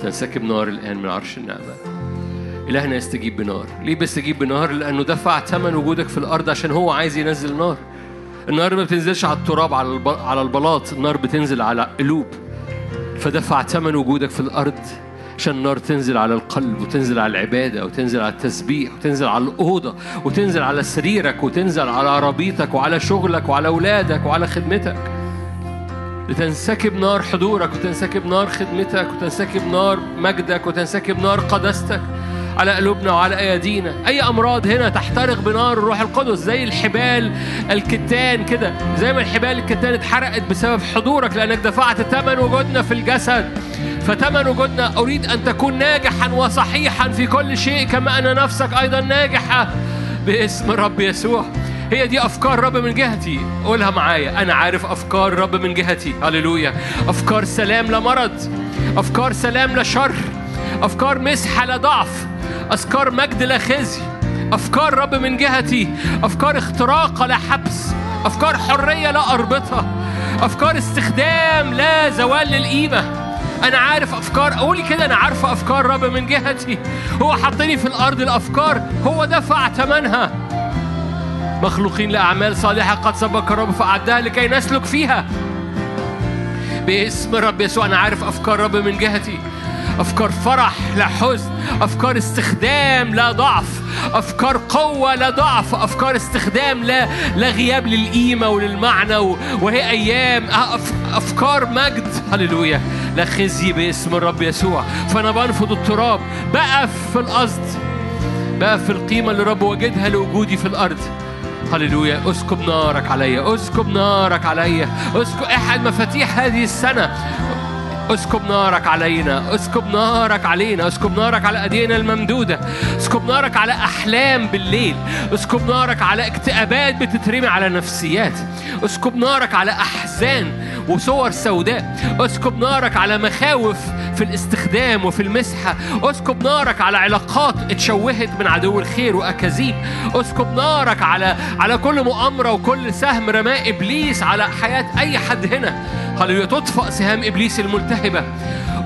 Speaker 1: تنسكب نار الآن من عرش النعمة. إلهنا يستجيب بنار. ليه بيستجيب بنار؟ لأنه دفع ثمن وجودك في الأرض عشان هو عايز ينزل نار. النار ما بتنزلش على التراب. على البلاط. النار بتنزل على قلوب. فدفع ثمن وجودك في الأرض عشان النار تنزل على القلب وتنزل على العبادة وتنزل على التسبيح وتنزل على الأوضة وتنزل على سريرك وتنزل على عربيتك وعلى شغلك وعلى أولادك وعلى خدمتك. لتنسكب نار حضورك وتنسكب نار خدمتك وتنسكب نار مجدك وتنسكب نار قداستك على قلوبنا وعلى أيادينا. أي أمراض هنا تحترق بنار الروح القدس زي الحبال الكتان كده زي ما الحبال الكتان اتحرقت بسبب حضورك لأنك دفعت ثمن وجودنا في الجسد. فثمن وجودنا أريد أن تكون ناجحا وصحيحا في كل شيء كما أن نفسك أيضا ناجحة باسم الرب يسوع. هي دي أفكار رب من جهتي. قولها معايا. أنا عارف أفكار رب من جهتي. هللويا. أفكار سلام لا مرض. أفكار سلام لا شر. أفكار مسحه لا ضعف. افكار مجد لا خزي. أفكار رب من جهتي. أفكار اختراق لا حبس. أفكار حرية لا أربطة. أفكار استخدام لا زوال للقيمة. أنا عارف أفكار. قولي كده. أنا عارفه أفكار رب من جهتي. هو حطني في الأرض. الأفكار هو دفع ثمنها مخلوقين لأعمال صالحة قد سبق الرب فأعدها لكي نسلك فيها. باسم الرب يسوع أنا عارف أفكار رب من جهتي. أفكار فرح لا حزن أفكار استخدام لا ضعف أفكار قوة لا ضعف أفكار استخدام لا لا غياب للقيمة وللمعنى وهي أيام. أف- أفكار مجد. هللويا. لا خزي باسم الرب يسوع. فأنا بنفض التراب. بقف في القصد. بقى في القيمة اللي رب وجدها لوجودي في الأرض. هللويا اسكب نارك عليا اسكب نارك عليا اسكب أحد مفاتيح هذه السنة. اسكب نارك علينا اسكب نارك علينا اسكب نارك على ايدينا الممدودة. اسكب نارك على أحلام بالليل. اسكب نارك على اكتئابات بتترمي على نفسيات. اسكب نارك على أحزان وصور سوداء. اسكب نارك على مخاوف في الاستخدام وفي المسحة. اسكب نارك على علاقات اتشوهت من عدو الخير وأكاذيب. اسكب نارك على على كل مؤامرة وكل سهم رماه إبليس على حياة أي حد هنا. هللويا تطفأ سهام إبليس الملتهبة؟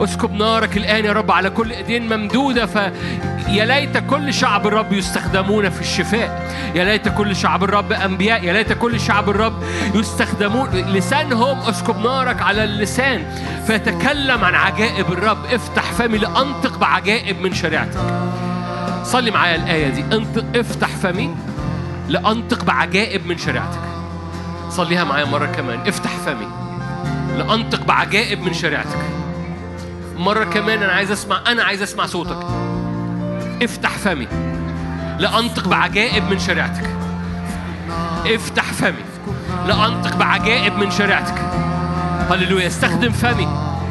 Speaker 1: اسكب نارك الآن يا رب على كل إيدين ممدودة فيا ليت كل شعب الرب يستخدمون في الشفاء. يا ليت كل شعب الرب أنبياء يا ليت كل شعب الرب يستخدمون لسانهم. اسكب نارك على اللسان فيتكلم عن عجائب الرب. افتح فمي لأنطق بعجائب من شريعتك. صلي معايا الآية دي. انطق افتح فمي لأنطق بعجائب من شريعتك. صليها معايا مرة كمان. افتح فمي. لأنطق بعجائب من شريعتك. مرة كمان أنا عايز أسمع أنا عايز أسمع صوتك. افتح فمي. لأنطق بعجائب من شريعتك. افتح فمي. لأنطق بعجائب من شريعتك. هللويا. استخدم فمي.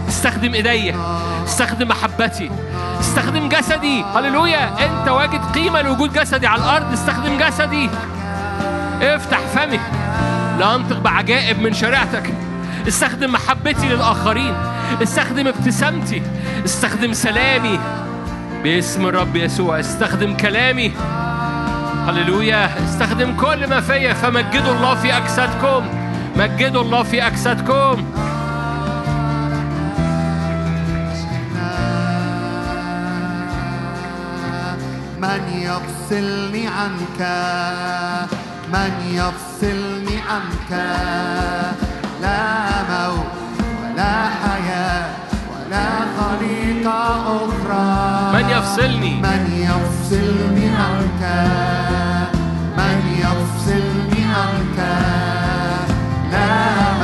Speaker 1: استخدم ايديا استخدم محبتي. استخدم جسدي. هللويا. أنت واجد قيمة لوجود جسدي على الأرض. استخدم جسدي. افتح فمي. لأنطق بعجائب من شريعتك. استخدم محبتي للآخرين استخدم ابتسامتي استخدم سلامي باسم الرب يسوع استخدم كلامي. هللويا. استخدم كل ما فيا فمجدوا الله في أجسادكم مجدوا الله في أجسادكم.
Speaker 2: من يفصلني عنك من يفصلني عنك. لا ولا حياة ولا خليقة أخرى.
Speaker 1: من يفصلني؟
Speaker 2: من يفصلني عنك. من يفصلني عنك. لا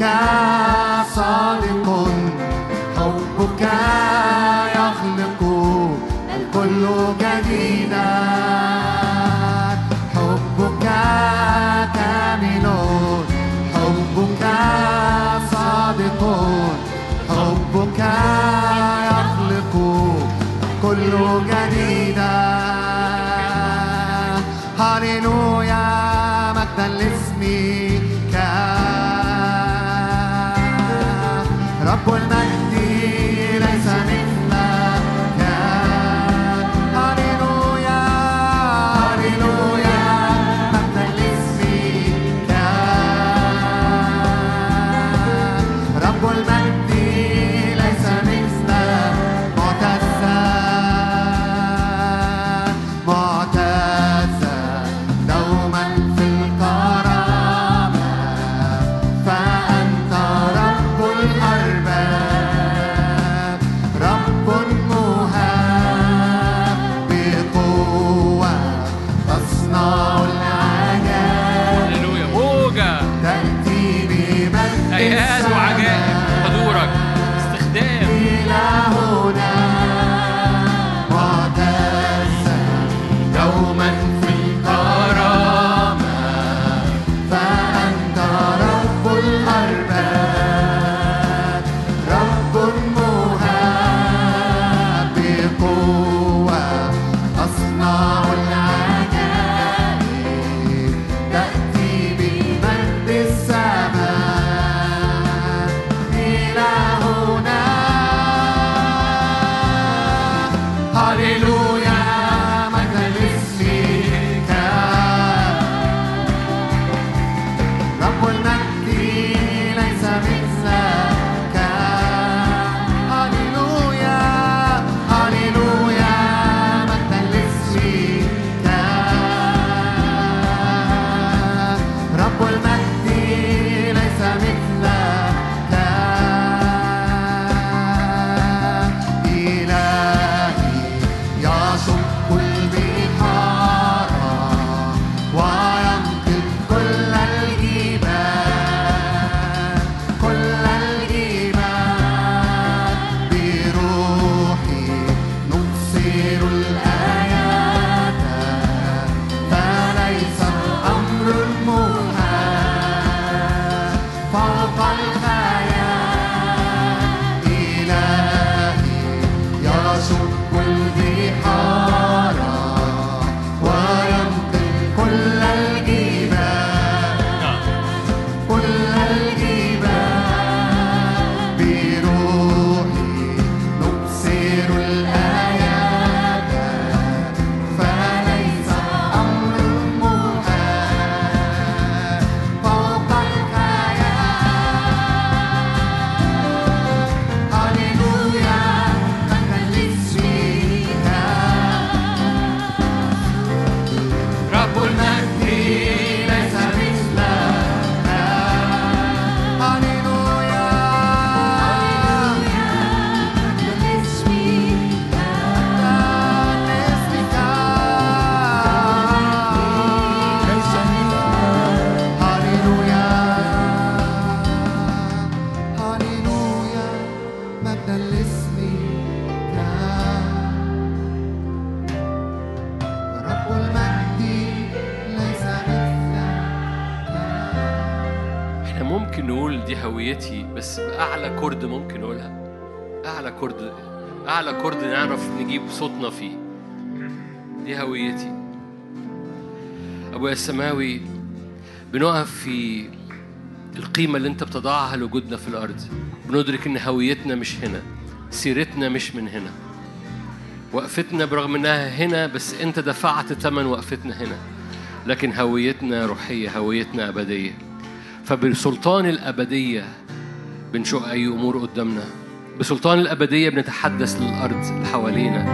Speaker 2: صادق.
Speaker 1: صوتنا فيه. دي هويتي. أبويا السماوي بنقف في القيمة اللي أنت بتضعها لوجودنا في الأرض. بندرك إن هويتنا مش هنا سيرتنا مش من هنا. وقفتنا برغم إنها هنا بس أنت دفعت ثمن وقفتنا هنا. لكن هويتنا روحية هويتنا أبدية. فبسلطان الأبدية بنشق أي أمور قدامنا. بسلطان الأبدية بنتحدث للأرض اللي حوالينا.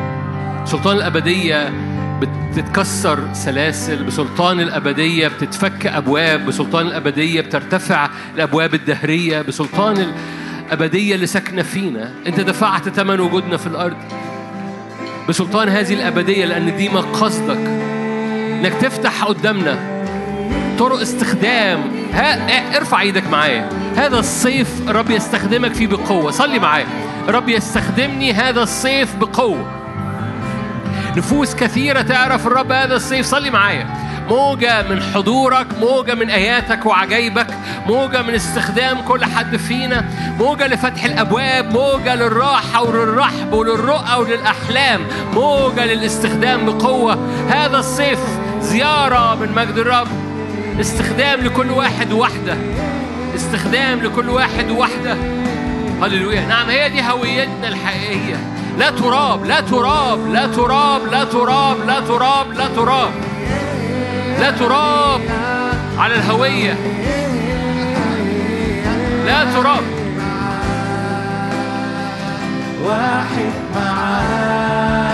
Speaker 1: سلطان الأبدية بتتكسر سلاسل بسلطان الأبدية بتتفك أبواب بسلطان الأبدية بترتفع الأبواب الدهرية بسلطان الأبدية اللي ساكنة فينا. أنت دفعت ثمن وجودنا في الأرض. بسلطان هذه الأبدية لأن دي مقصدك. إنك تفتح قدامنا طرق استخدام ها ارفع إيدك معايا. هذا الصيف رب يستخدمك فيه بقوة. صلي معايا. رب يستخدمني هذا الصيف بقوة. نفوس كثيرة تعرف الرب هذا الصيف. صلي معايا. موجة من حضورك موجة من آياتك وعجائبك موجة من استخدام كل حد فينا موجة لفتح الأبواب موجة للراحة وللرحب وللرؤى وللأحلام موجة للاستخدام بقوة. هذا الصيف زيارة من مجد الرب. استخدام لكل واحد وواحدة استخدام لكل واحد وواحدة هللويا. نعم هي دي هويتنا الحقيقية. لا تراب لا تراب لا تراب لا تراب لا تراب لا تراب. لا تراب على الهوية. لا تراب.
Speaker 2: واحد معاك.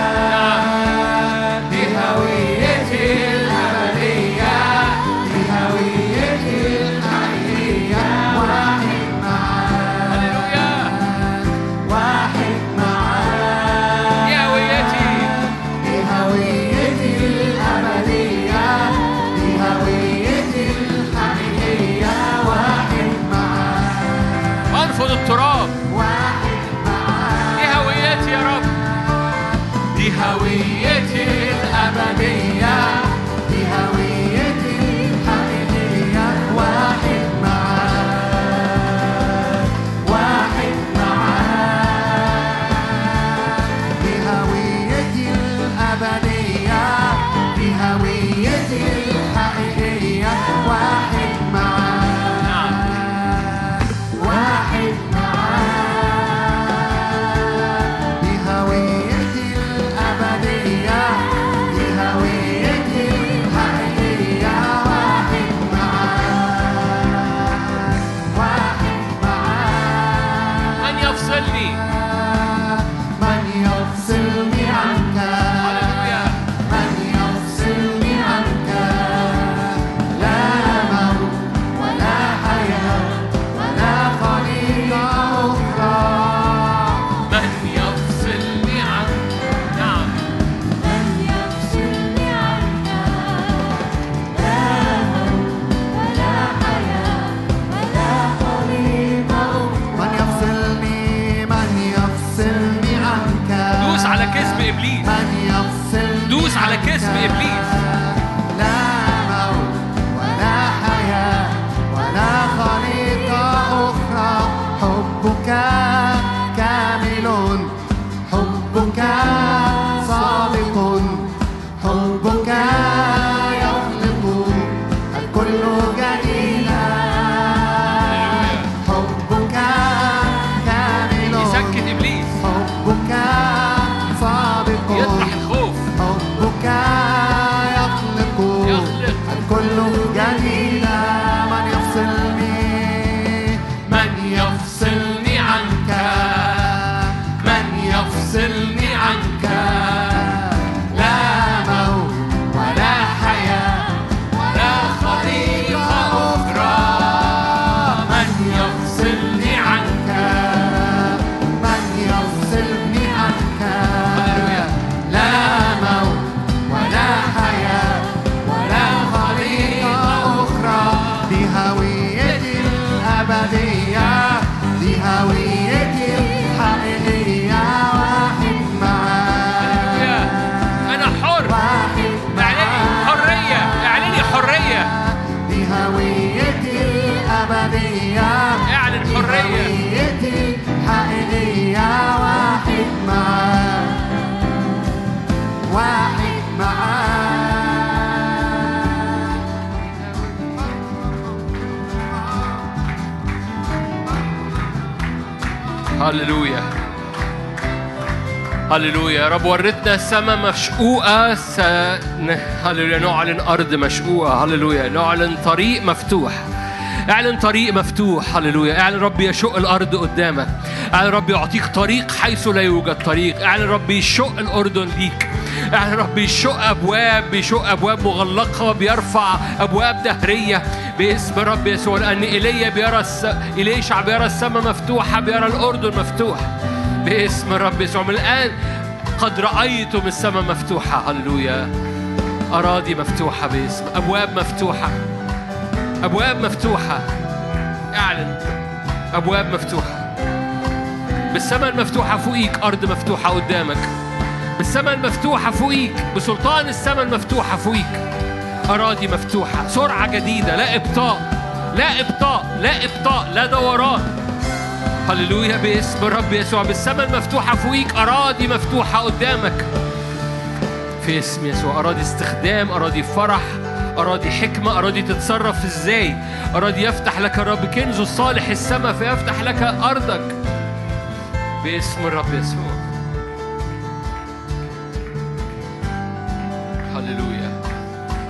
Speaker 1: هللويا. هللويا. يا رب وريتنا السماء مشقوقة س... ن- هللويا. نعلن أرض مشقوقة. هللويا. نعلن طريق مفتوح.
Speaker 2: اعلن طريق مفتوح. هللويا. اعلن رب يشق الأرض قدامك. اعلن رب يعطيك طريق حيث لا يوجد طريق. اعلن رب يشق الاردن ليك. اعلن رب يشق أبواب. بيشق أبواب مغلقة. بيرفع أبواب دهرية. باسم رب يسوع لأن ايليا بيرى الس... اليشع بيرى السماء مفتوحة بيرى الأردن مفتوح. باسم رب يسوع من الآن قد رايتم السماء مفتوحة. هللويا. أراضي مفتوحة باسم أبواب مفتوحة. أبواب مفتوحة. اعلن. أبواب مفتوحة. بالسماء المفتوحة فوقيك أرض مفتوحة قدامك. بالسماء المفتوحة فوقيك بسلطان السماء المفتوحة فوقيك. أراضي مفتوحة. سرعة جديدة. لا إبطاء. لا إبطاء. لا إبطاء. لا دوران. هللويا باسم الرب يسوع. بالسماء المفتوحة فوقيك أراضي مفتوحة قدامك. في اسم يسوع. أراضي استخدام. أراضي فرح. أراضي حكمة. أراضي تتصرف إزاي؟ أراضي يفتح لك الرب. كنزه الصالح السماء فيفتح لك أرضك. باسم الرب يسوع.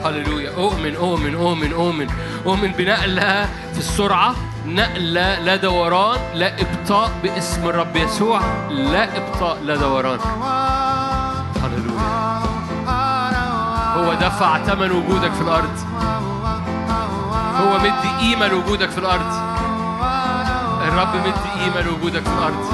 Speaker 2: هللويا. أؤمن أؤمن أؤمن أؤمن. أؤمن بنقلة في السرعة نقلة لا دوران لا إبطاء باسم الرب يسوع. لا إبطاء لا دوران. هللويا. هو دفع ثمن وجودك في الأرض. هو مدي قيمة لوجودك في الأرض. الرب مدي قيمة لوجودك في الأرض.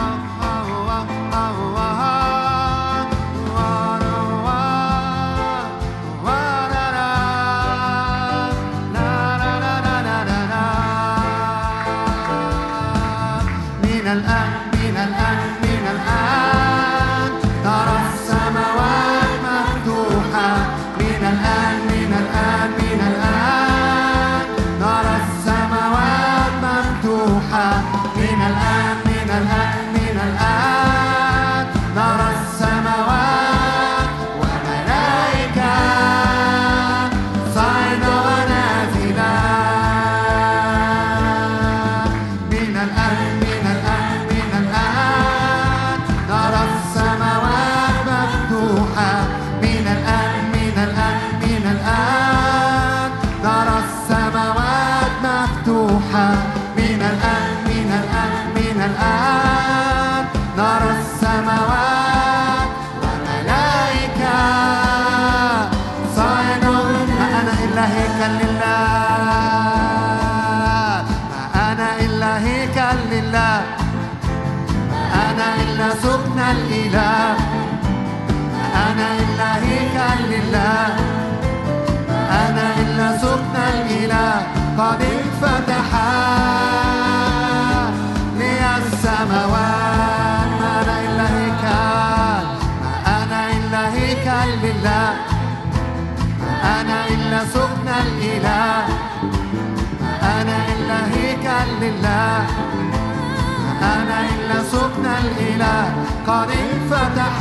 Speaker 1: سكن الإله قد انفتح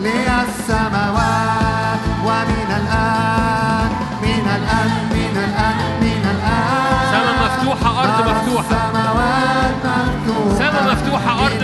Speaker 1: لي السماوات ومن الآن من الآن من الآن من الآن.
Speaker 2: سماء مفتوحة أرض مفتوحة.
Speaker 1: مفتوحة
Speaker 2: أرض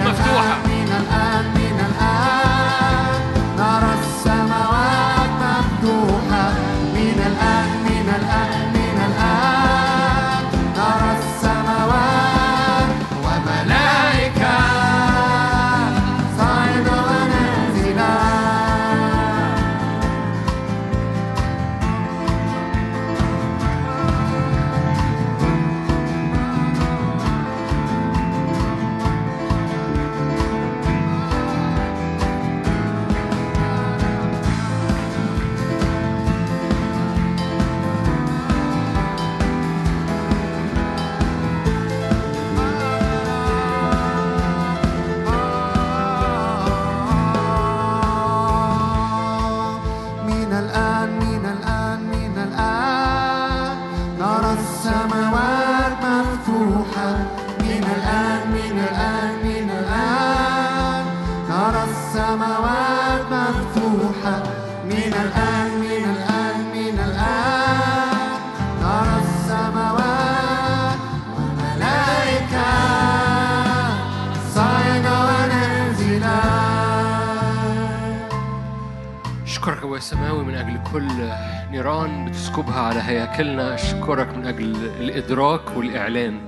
Speaker 2: كل
Speaker 1: نيران بتسكبها على هياكلنا. أشكرك من أجل الإدراك والإعلان.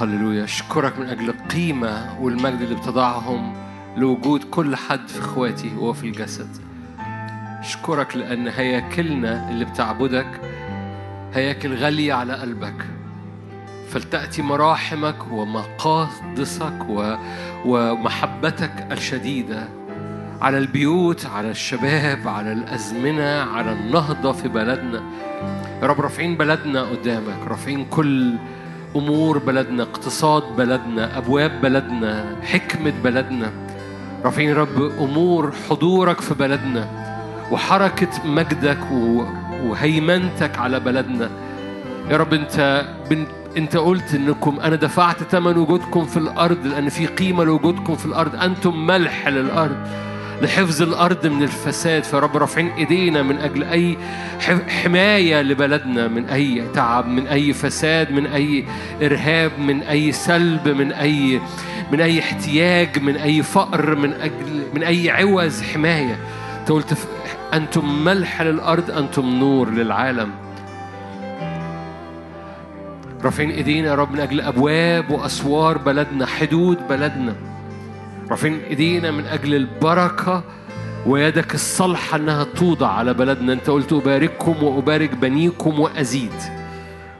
Speaker 1: هللويا. أشكرك من أجل القيمة والمجد اللي بتضعهم لوجود كل حد في إخواتي وهو في الجسد. أشكرك لأن هياكلنا اللي بتعبدك هياكل غالية على قلبك. فلتأتي مراحمك ومقاصدك. ومحبتك الشديدة. على البيوت على الشباب على الأزمنة على النهضة في بلدنا. يا رب رافعين بلدنا قدامك رافعين كل أمور بلدنا اقتصاد بلدنا أبواب بلدنا حكمة بلدنا. رافعين رب أمور حضورك في بلدنا وحركة مجدك وهيمنتك على بلدنا. يا رب بن أنت قلت إنكم أنا دفعت ثمن وجودكم في الأرض لأن في قيمة لوجودكم في الأرض. أنتم ملح للأرض. لحفظ الأرض من الفساد. فيا رب رافعين إيدينا من أجل أي ح- حماية لبلدنا من أي تعب من أي فساد من أي إرهاب من أي سلب من أي من أي احتياج من أي فقر من أجل من أي عوز حماية. أنت قلت ف- أنتم ملح للأرض أنتم نور للعالم. رافعين إيدينا يا رب من أجل أبواب وأسوار بلدنا حدود بلدنا. رافعين ايدينا من أجل البركة ويدك الصالحه انها توضع على بلدنا. انت قلت أبارككم وأبارك بنيكم وأزيد.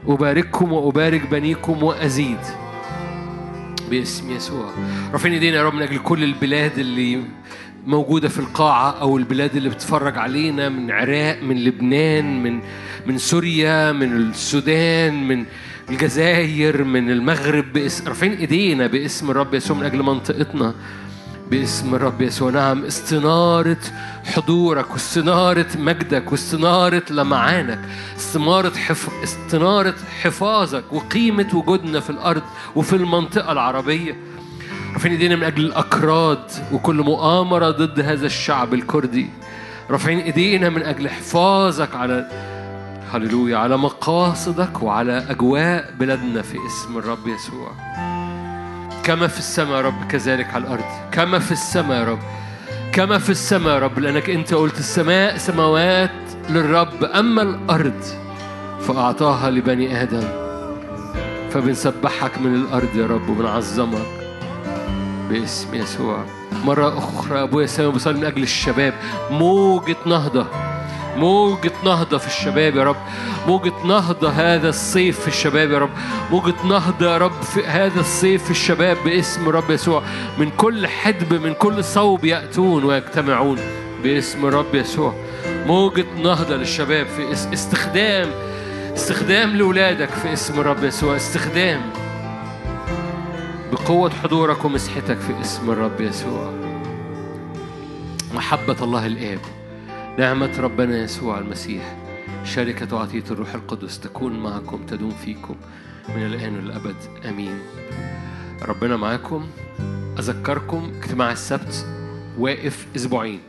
Speaker 1: أبارككم وأبارك بنيكم وأزيد. باسم يسوع. رافعين ايدينا يا رب من أجل كل البلاد اللي موجودة في القاعة أو البلاد اللي بتتفرج علينا من عراق من لبنان من من سوريا من السودان من الجزائر من المغرب باسم رافعين إيدينا باسم الرب يسوع من أجل منطقتنا باسم الرب يسوع. نعم استنارة حضورك واستنارة مجدك واستنارة لمعانك استنارة حف... استنارة حفاظك وقيمة وجودنا في الأرض وفي المنطقة العربية. رافعين إيدينا من أجل الأكراد وكل مؤامرة ضد هذا الشعب الكردي. رافعين إيدينا من أجل حفاظك على هللويا على مقاصدك وعلى أجواء بلادنا في اسم الرب يسوع. كما في السماء يا رب كذلك على الأرض. كما في السماء يا رب. كما في السماء يا رب لأنك أنت قلت السماء سماوات للرب أما الأرض فأعطاها لبني آدم. فبنسبحك من الأرض يا رب وبنعظمك باسم يسوع. مرة أخرى أبويا السماء بصلي من أجل الشباب موجة نهضة. موجة نهضة في الشباب يا رب. موجة نهضة هذا الصيف في الشباب يا رب. موجة نهضة يا رب في هذا الصيف في الشباب باسم رب يسوع. من كل حدب من كل صوب يأتون ويجتمعون باسم رب يسوع. موجة نهضة للشباب في اس- استخدام استخدام لأولادك في اسم رب يسوع. استخدام بقوة حضورك ومسحتك في اسم الرب يسوع. محبة الله الآب. نعمة ربنا يسوع المسيح شركة وعطية الروح القدس تكون معكم تدوم فيكم من الآن والأبد. آمين. ربنا معاكم. أذكركم اجتماع السبت واقف أسبوعين.